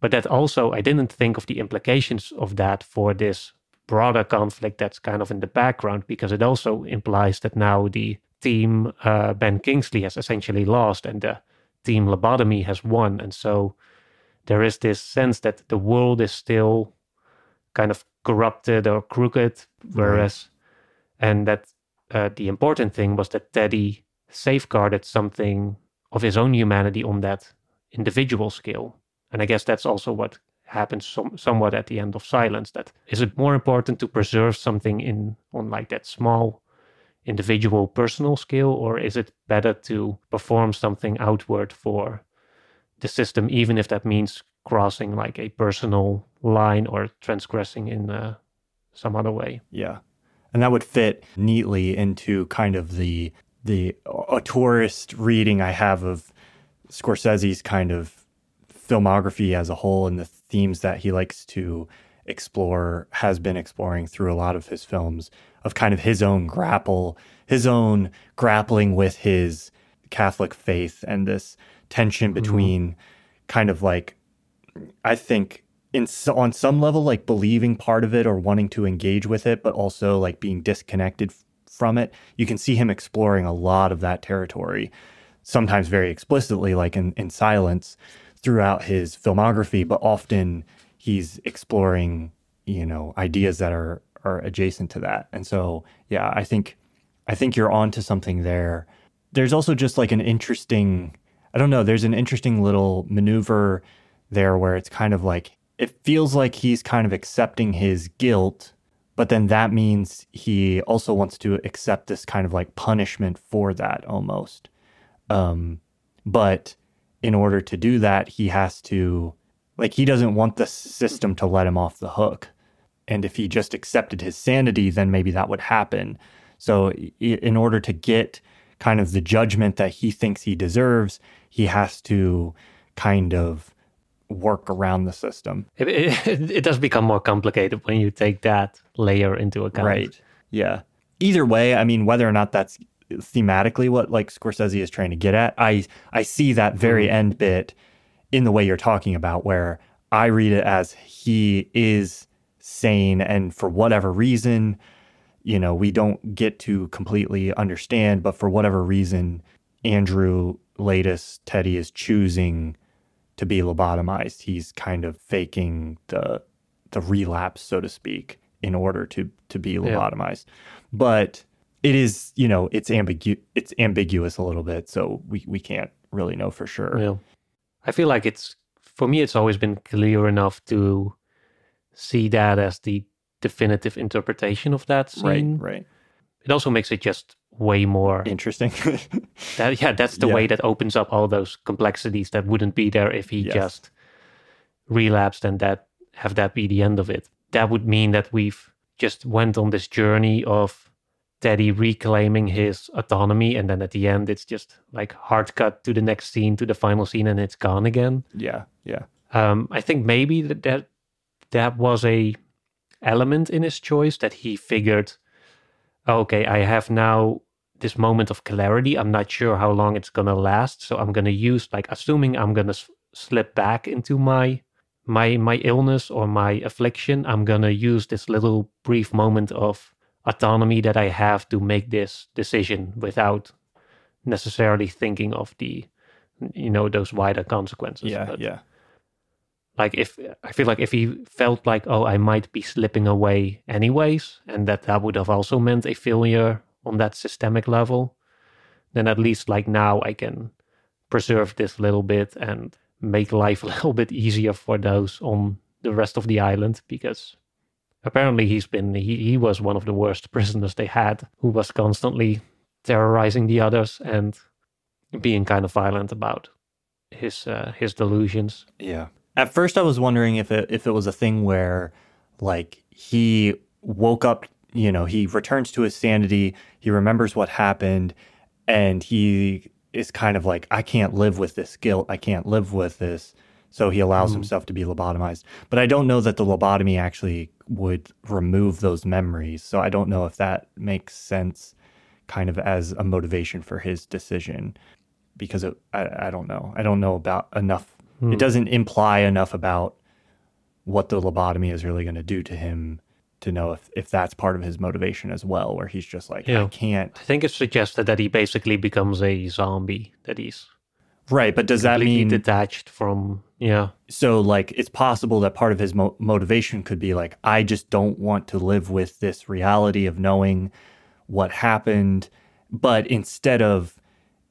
A: But that also I didn't think of the implications of that for this broader conflict that's kind of in the background because it also implies that now the team uh, Ben Kingsley has essentially lost and the team lobotomy has won. And so there is this sense that the world is still kind of corrupted or crooked, whereas, and that uh, the important thing was that Teddy safeguarded something of his own humanity on that individual scale. And I guess that's also what happens some, somewhat at the end of silence that is it more important to preserve something in on like that small individual personal scale or is it better to perform something outward for the system even if that means crossing like a personal line or transgressing in uh, some other way
B: Yeah. And that would fit neatly into kind of the the auteurist reading I have of Scorsese's kind of filmography as a whole and the themes that he likes to explore has been exploring through a lot of his films of kind of his own grapple his own grappling with his Catholic faith and this tension mm-hmm. between kind of like I think in so, on some level like believing part of it or wanting to engage with it but also like being disconnected f- from it. You can see him exploring a lot of that territory sometimes very explicitly like in, in silence throughout his filmography but often he's exploring you know ideas that are are adjacent to that. And so yeah i think i think you're onto something there. There's also just like an interesting i don't know there's an interesting little maneuver there where it's kind of like it feels like he's kind of accepting his guilt but then that means he also wants to accept this kind of like punishment for that almost. Um but in order to do that he has to like he doesn't want the system to let him off the hook and if he just accepted his sanity then maybe that would happen so in order to get kind of the judgment that he thinks he deserves he has to kind of work around the system
A: it, it, it does become more complicated when you take that layer into account
B: Right. Yeah. Either way, I mean, whether or not that's thematically what like Scorsese is trying to get at, I I see that very mm-hmm. end bit in the way you're talking about, where I read it as he is sane, and for whatever reason, you know, we don't get to completely understand, but for whatever reason, Andrew Laeddis Teddy is choosing to be lobotomized. He's kind of faking the the relapse, so to speak, in order to to be lobotomized. But it is, you know, it's ambigu it's ambiguous a little bit, so we we can't really know for sure.
A: Yeah. I feel like it's for me it's always been clear enough to see that as the definitive interpretation of that scene.
B: Right, right.
A: It also makes it just way more
B: Interesting.
A: that yeah, that's the
B: Yeah.
A: way that opens up all those complexities that wouldn't be there if he
B: Yes.
A: just relapsed and that have that be the end of it. That would mean that we've just went on this journey of Teddy reclaiming his autonomy and then at the end it's just like hard cut to the next scene to the final scene and it's gone again.
B: yeah, yeah.
A: Um, I think maybe that, that that was a element in his choice that he figured, oh, okay, I have now this moment of clarity. I'm not sure how long it's gonna last, so I'm gonna use like assuming I'm gonna s- slip back into my my my illness or my affliction. I'm gonna use this little brief moment of autonomy that I have to make this decision without necessarily thinking of the you know those wider consequences.
B: Yeah,
A: But,
B: yeah.
A: Like if I feel like if he felt like oh I might be slipping away anyways, and that that would have also meant a failure on that systemic level, then at least like now I can preserve this little bit and make life a little bit easier for those on the rest of the island because apparently he's been he, he was one of the worst prisoners they had who was constantly terrorizing the others and being kind of violent about his uh, his delusions
B: Yeah. At first, I was wondering if it if it was a thing where, like, he woke up. You know, he returns to his sanity. He remembers what happened, and he is kind of like, I can't live with this guilt. I can't live with this. So he allows mm-hmm. himself to be lobotomized. But I don't know that the lobotomy actually would remove those memories. So I don't know if that makes sense, kind of as a motivation for his decision because it, I, I don't know. I don't know about enough. Hmm. It doesn't imply enough about what the lobotomy is really going to do to him to know if, if that's part of his motivation as well, where he's just like, I
A: Yeah.
B: can't.
A: i think it's suggested that he basically becomes a zombie that he's
B: Right. But does that
A: completely
B: mean
A: detached from yeah
B: so? Like, it's possible that part of his mo- motivation could be like, I just don't want to live with this reality of knowing what happened. But instead of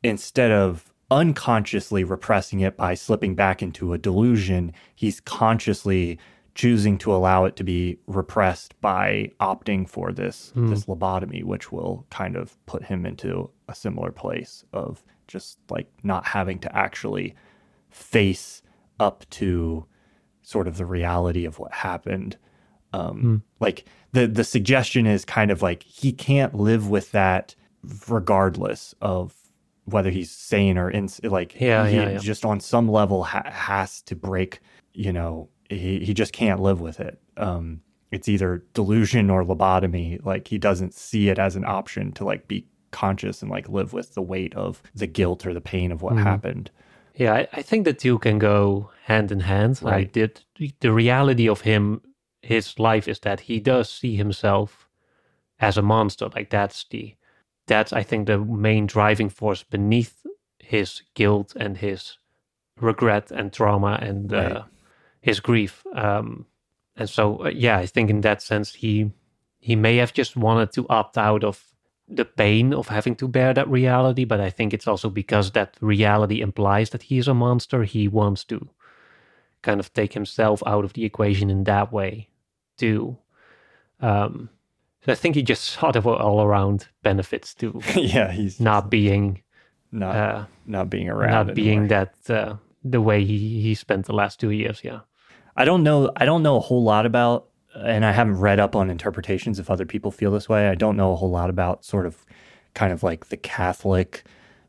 B: instead of unconsciously repressing it by slipping back into a delusion, he's consciously choosing to allow it to be repressed by opting for this this lobotomy, which will kind of put him into a similar place of just like not having to actually face up to sort of the reality of what happened. Um, Like the the suggestion is kind of like he can't live with that regardless of whether he's sane or in like
A: Yeah,
B: he
A: yeah, yeah.
B: just on some level ha- has to break you know he, he just can't live with it um it's either delusion or lobotomy like he doesn't see it as an option to like be conscious and like live with the weight of the guilt or the pain of what
A: Mm-hmm.
B: happened
A: Yeah, I, I think the two can go hand in hand.
B: Right.
A: Like the, the reality of him, his life is that he does see himself as a monster. Like that's the, that's I think the main driving force beneath his guilt and his regret and trauma and uh, his grief. Um, and so uh, yeah, I think in that sense he he may have just wanted to opt out of the pain of having to bear that reality, but I think it's also because that reality implies that he is a monster. He wants to kind of take himself out of the equation in that way, too. Um, so I think he just saw of all around benefits to
B: yeah he's
A: not being
B: not
A: uh,
B: not being around
A: not being that uh, the way he, he spent the last two years. Yeah.
B: I don't know. I don't know a whole lot about, and I haven't read up on interpretations if other people feel this way. I don't know a whole lot about sort of, kind of like the Catholic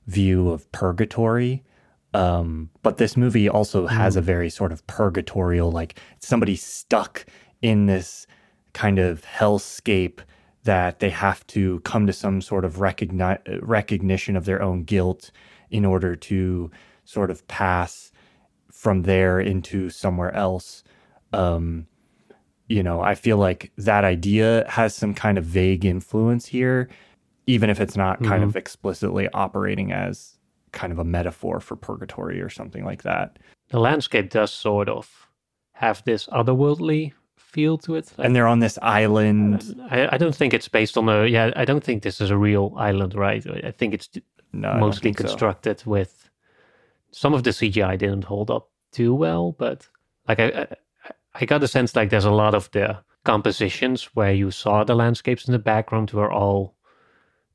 B: view of purgatory. Um, but this movie also has a very sort of purgatorial, like somebody stuck in this kind of hellscape that they have to come to some sort of recogni- recognition of their own guilt in order to sort of pass from there into somewhere else. Um, you know, I feel like that idea has some kind of vague influence here, even if it's not kind of explicitly operating as kind of a metaphor for purgatory or something like that.
A: The landscape does sort of have this otherworldly feel to it.
B: And they're on this island.
A: I, I don't think it's based on a yeah. I don't think this is a real island, right? I think it's
B: No,
A: mostly
B: think so.
A: constructed with some of the CGI didn't hold up too well, but like I, I I got a sense like there's a lot of the compositions where you saw the landscapes in the background were all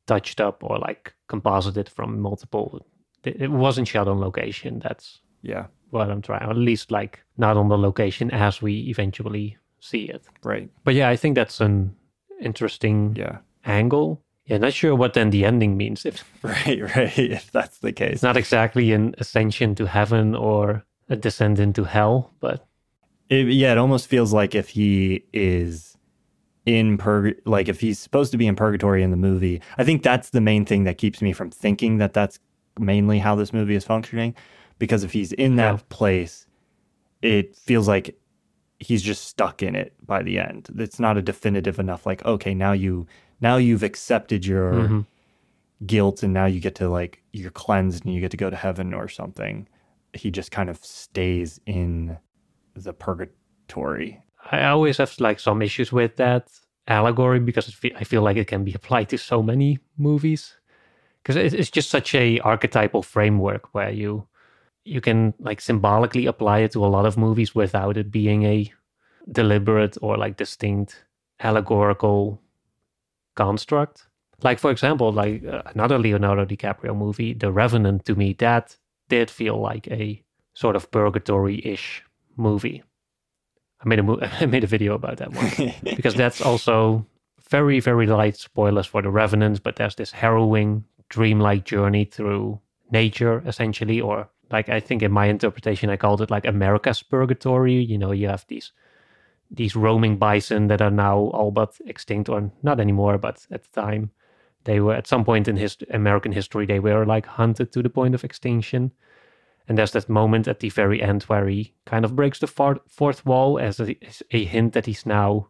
A: touched up or like composited from multiple. It it wasn't shot on location. That's
B: Yeah,
A: what I'm trying, or at least like not on the location as we eventually see it.
B: right.
A: But yeah, I think that's an interesting
B: Yeah,
A: angle. Yeah, not sure what then the ending means. If
B: right, right. If that's the case.
A: it's not exactly an ascension to heaven or a descent into hell, but
B: It, yeah, it almost feels like if he is in purg, like if he's supposed to be in purgatory in the movie. I think that's the main thing that keeps me from thinking that that's mainly how this movie is functioning. Because if he's in that
A: Yeah.
B: place, it feels like he's just stuck in it by the end. It's not a definitive enough. Like, okay, now you now you've accepted your
A: Mhm.
B: guilt and now you get to like you're cleansed and you get to go to heaven or something. He just kind of stays in the purgatory.
A: I always have like some issues with that allegory because I feel like it can be applied to so many movies because it's just such a archetypal framework where you you can like symbolically apply it to a lot of movies without it being a deliberate or like distinct allegorical construct. Like for example, like uh, another Leonardo DiCaprio movie, The Revenant. To me, that did feel like a sort of purgatory-ish movie. I made a mo- I made a video about that one because that's also very very light spoilers for The Revenant, but there's this harrowing dreamlike journey through nature essentially or like i think in my interpretation i called it like america's purgatory you know you have these these roaming bison that are now all but extinct or not anymore but at the time they were at some point in his american history they were like hunted to the point of extinction and there's that moment at the very end where he kind of breaks the fourth, fourth wall as a, as a hint that he's now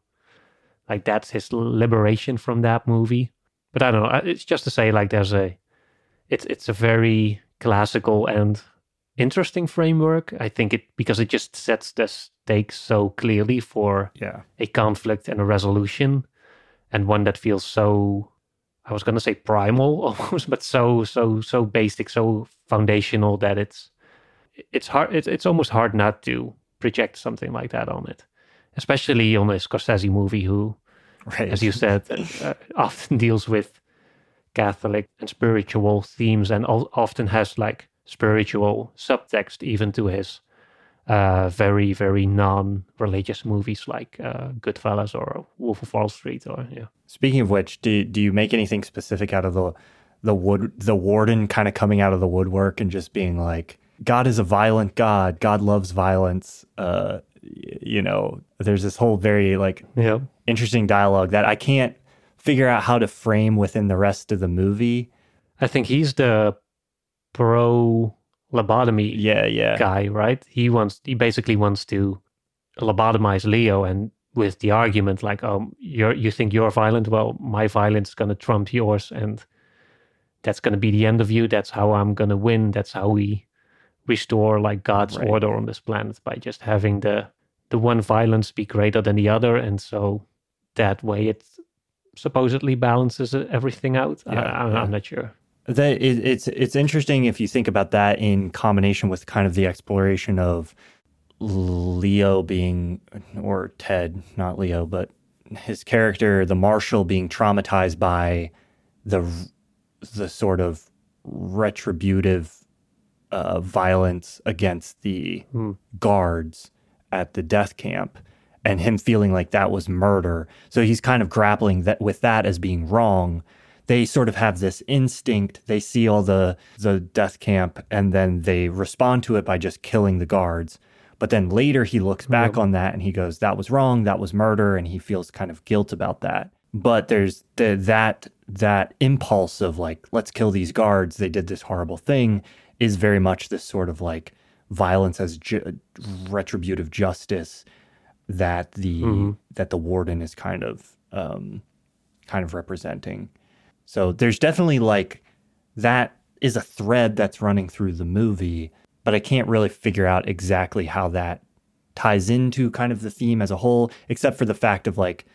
A: like that's his liberation from that movie but I don't know. It's just to say, like, there's a, it's it's a very classical and interesting framework. I think it because it just sets the stakes so clearly for
B: yeah
A: a conflict and a resolution, and one that feels so. I was gonna say primal almost, but so so so basic, so foundational that it's it's hard. It's it's almost hard not to project something like that on it, especially on a Scorsese movie who right. as you said, uh, often deals with Catholic and spiritual themes and often has like spiritual subtext even to his uh, very, very non religious movies like uh, Goodfellas or Wolf of Wall Street. Or yeah.
B: Speaking of which, do, do you make anything specific out of the the wood the warden kind of coming out of the woodwork and just being like God is a violent God. God loves violence. Uh, you know, there's this whole very like
A: yeah.
B: interesting dialogue that I can't figure out how to frame within the rest of the movie.
A: I think he's the pro lobotomy
B: yeah, yeah.
A: guy, right? He wants he basically wants to lobotomize Leo and with the argument like, oh, you're you think you're violent, well, my violence is gonna trump yours and that's gonna be the end of you. That's how I'm gonna win. That's how we restore like God's right. order on this planet by just having the the one violence be greater than the other, and so that way it supposedly balances everything out. Yeah, I, am yeah. not sure.
B: That it, it's it's interesting if you think about that in combination with kind of the exploration of Leo being or Ted, not Leo, but his character, the marshal, being traumatized by the the sort of retributive uh, violence against the mm. guards at the death camp and him feeling like that was murder. So he's kind of grappling that with that as being wrong. They sort of have this instinct. They see all the the death camp and then they respond to it by just killing the guards. But then later he looks back yep. on that and he goes, "That was wrong. That was murder," and he feels kind of guilt about that. But there's the, that that impulse of like, "Let's kill these guards. They did this horrible thing." is very much this sort of like violence as ju- retributive justice that the mm-hmm. that the warden is kind of um, kind of representing. So there's definitely like that is a thread that's running through the movie, but I can't really figure out exactly how that ties into kind of the theme as a whole, except for the fact of like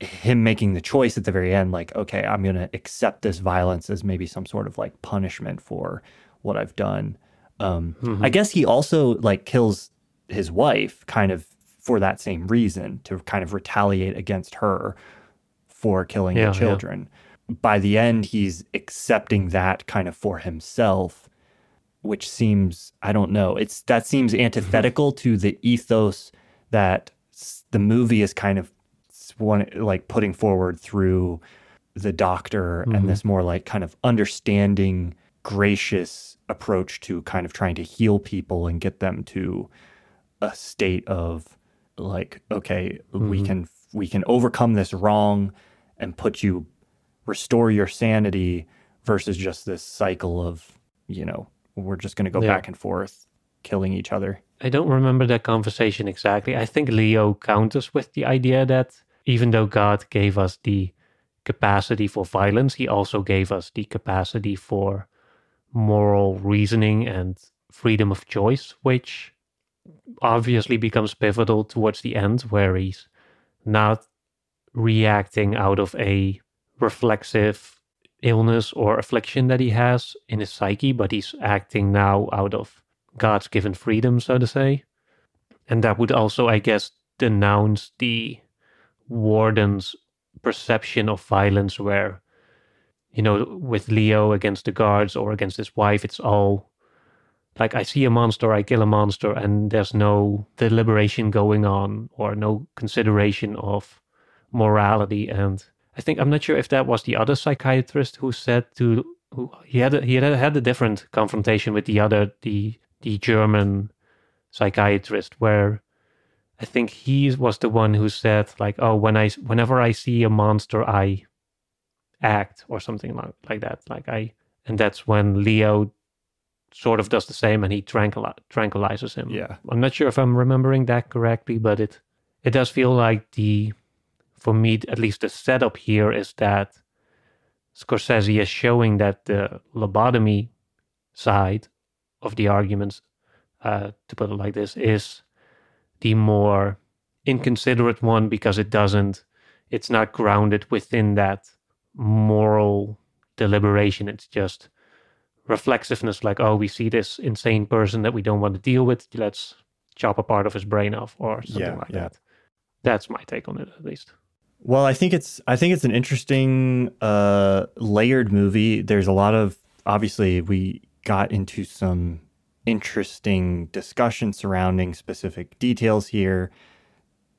B: him making the choice at the very end, like, okay, I'm going to accept this violence as maybe some sort of like punishment for what I've done. Um, mm-hmm. I guess he also like kills his wife kind of for that same reason to kind of retaliate against her for killing yeah, the children. Yeah. By the end, he's accepting that kind of for himself, which seems I don't know. It's that seems mm-hmm. antithetical to the ethos that the movie is kind of one like putting forward through the doctor mm-hmm. and this more like kind of understanding gracious approach to kind of trying to heal people and get them to a state of like okay mm-hmm. we can we can overcome this wrong and put you restore your sanity versus just this cycle of you know we're just going to go yeah. back and forth killing each other
A: i don't remember that conversation exactly i think leo counters with the idea that even though god gave us the capacity for violence, he also gave us the capacity for moral reasoning and freedom of choice, which obviously becomes pivotal towards the end, where he's not reacting out of a reflexive illness or affliction that he has in his psyche, but he's acting now out of God's given freedom, so to say. And that would also, I guess, denounce the warden's perception of violence, where, you know, with Leo against the guards or against his wife, it's all like I see a monster, I kill a monster, and there's no deliberation going on or no consideration of morality. And I think I'm not sure if that was the other psychiatrist who said to who he had a, he had a, had a different confrontation with the other the the German psychiatrist where I think he was the one who said like oh when I whenever I see a monster I act or something like like that like I and that's when Leo sort of does the same and he tranquil- tranquilizes him.
B: Yeah.
A: I'm not sure if I'm remembering that correctly, but it it does feel like the for me at least the setup here is that Scorsese is showing that the lobotomy side of the arguments, uh, to put it like this, is the more inconsiderate one because it doesn't, it's not grounded within that moral deliberation. It's just reflexiveness, like, oh, we see this insane person that we don't want to deal with. Let's chop a part of his brain off or something
B: Yeah,
A: like
B: yeah.
A: that. That's my take on it, at least.
B: Well, I think it's I think it's an interesting uh, layered movie. There's a lot of obviously we got into some interesting discussion surrounding specific details here.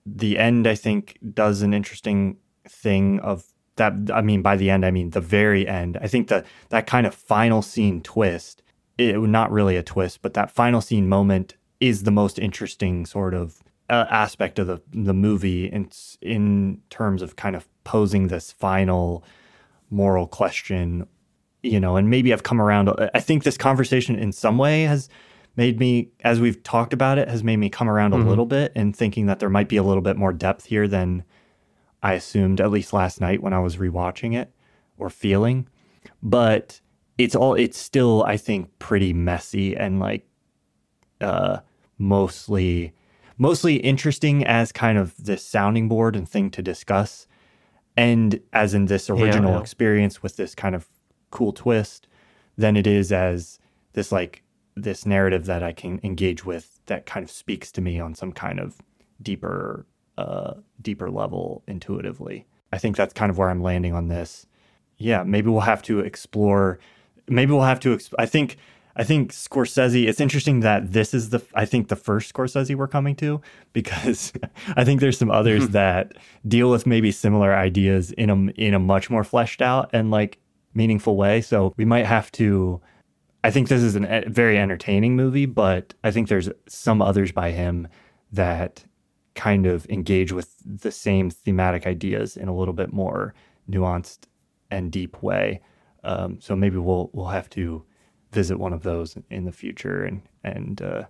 B: The end, I think, does an interesting thing of that. I mean, by the end, I mean the very end. I think that that kind of final scene twist, it not really a twist, but that final scene moment is the most interesting sort of uh, aspect of the the movie in in terms of kind of posing this final moral question, you know, and maybe I've come around. I think this conversation in some way has made me, as we've talked about it, has made me come around
A: Mhm.
B: a little bit and thinking that there might be a little bit more depth here than I assumed, at least last night when I was rewatching it or feeling. But it's all, it's still, I think, pretty messy and like uh, mostly mostly interesting as kind of this sounding board and thing to discuss and as in this original
A: yeah.
B: experience with this kind of cool twist than it is as this like this narrative that I can engage with that kind of speaks to me on some kind of deeper uh deeper level intuitively. I think that's kind of where I'm landing on this. Yeah, maybe we'll have to explore maybe we'll have to exp- I think I think Scorsese. It's interesting that this is the I think the first Scorsese we're coming to because I think there's some others that deal with maybe similar ideas in a in a much more fleshed out and like meaningful way. So we might have to. I think this is a very entertaining movie, but I think there's some others by him that kind of engage with the same thematic ideas in a little bit more nuanced and deep way. Um, so maybe we'll we'll have to visit one of those in the future and and uh,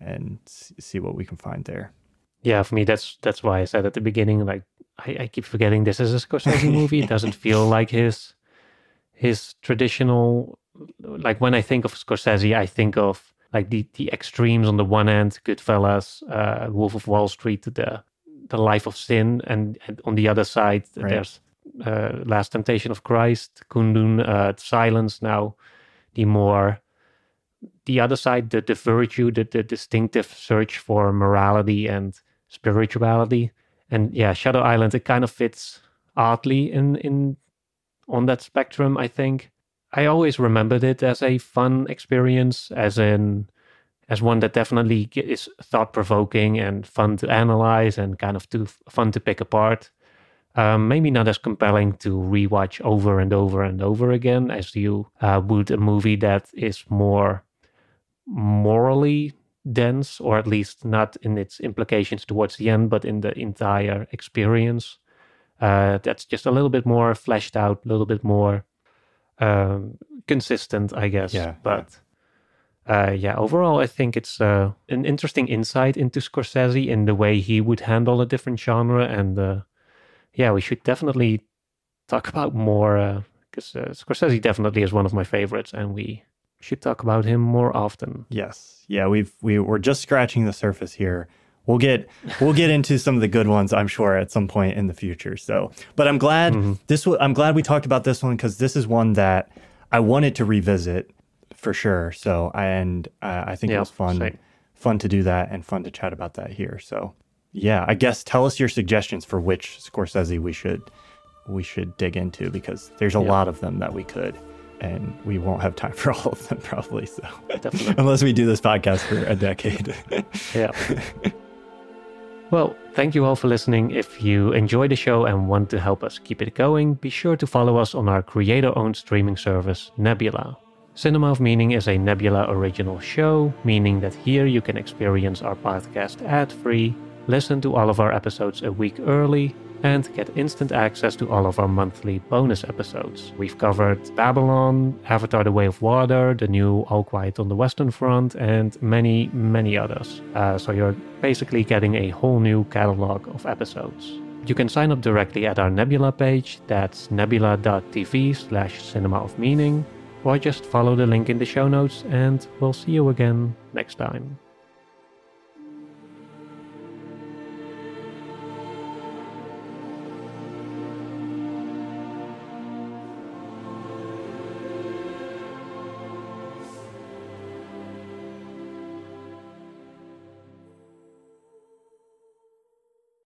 B: and see what we can find there.
A: Yeah, for me, that's that's why I said at the beginning, like I, I keep forgetting this is a Scorsese movie. It doesn't feel like his his traditional. Like when I think of Scorsese, I think of like the the extremes on the one end, Goodfellas, uh, Wolf of Wall Street, the the Life of Sin, and, and on the other side
B: Right.
A: there's uh, Last Temptation of Christ, Kundun, uh, Silence. Now, the more the other side, the, the virtue, the, the distinctive search for morality and spirituality. And yeah, Shutter Island, it kind of fits oddly in, in on that spectrum, I think. I always remembered it as a fun experience, as in as one that definitely is thought provoking and fun to analyze and kind of too fun to pick apart. Um, maybe not as compelling to rewatch over and over and over again as you uh, would a movie that is more morally dense, or at least not in its implications towards the end, but in the entire experience. Uh, that's just a little bit more fleshed out, a little bit more um, consistent, I guess.
B: Yeah,
A: But uh, yeah, overall, I think it's uh, an interesting insight into Scorsese in the way he would handle a different genre. And uh, yeah, we should definitely talk about more because uh, Scorsese definitely is one of my favorites, and we should talk about him more often.
B: Yes, yeah, we've we we're just scratching the surface here. We'll get we'll get into some of the good ones, I'm sure, at some point in the future. So, but I'm glad mm-hmm. this. I'm glad we talked about this one because this is one that I wanted to revisit for sure. So, and uh, I think it was fun, same. fun to do that and fun to chat about that here. So, yeah, I guess tell us your suggestions for which Scorsese we should we should dig into because there's a yeah. lot of them that we could and we won't have time for all of them probably so. Definitely. unless we do this podcast for a decade.
A: Yeah. Well thank you all for listening. If you enjoy the show and want to help us keep it going be sure to follow us on our creator owned streaming service nebula. Cinema of Meaning is a Nebula original show, meaning that here you can experience our podcast ad free, listen to all of our episodes a week early, and get instant access to all of our monthly bonus episodes. We've covered Babylon, Avatar The Way of Water, the new All Quiet on the Western Front, and many, many others. Uh, so you're basically getting a whole new catalog of episodes. You can sign up directly at our Nebula page, that's nebula.tv slash cinema of meaning, or just follow the link in the show notes, and we'll see you again next time.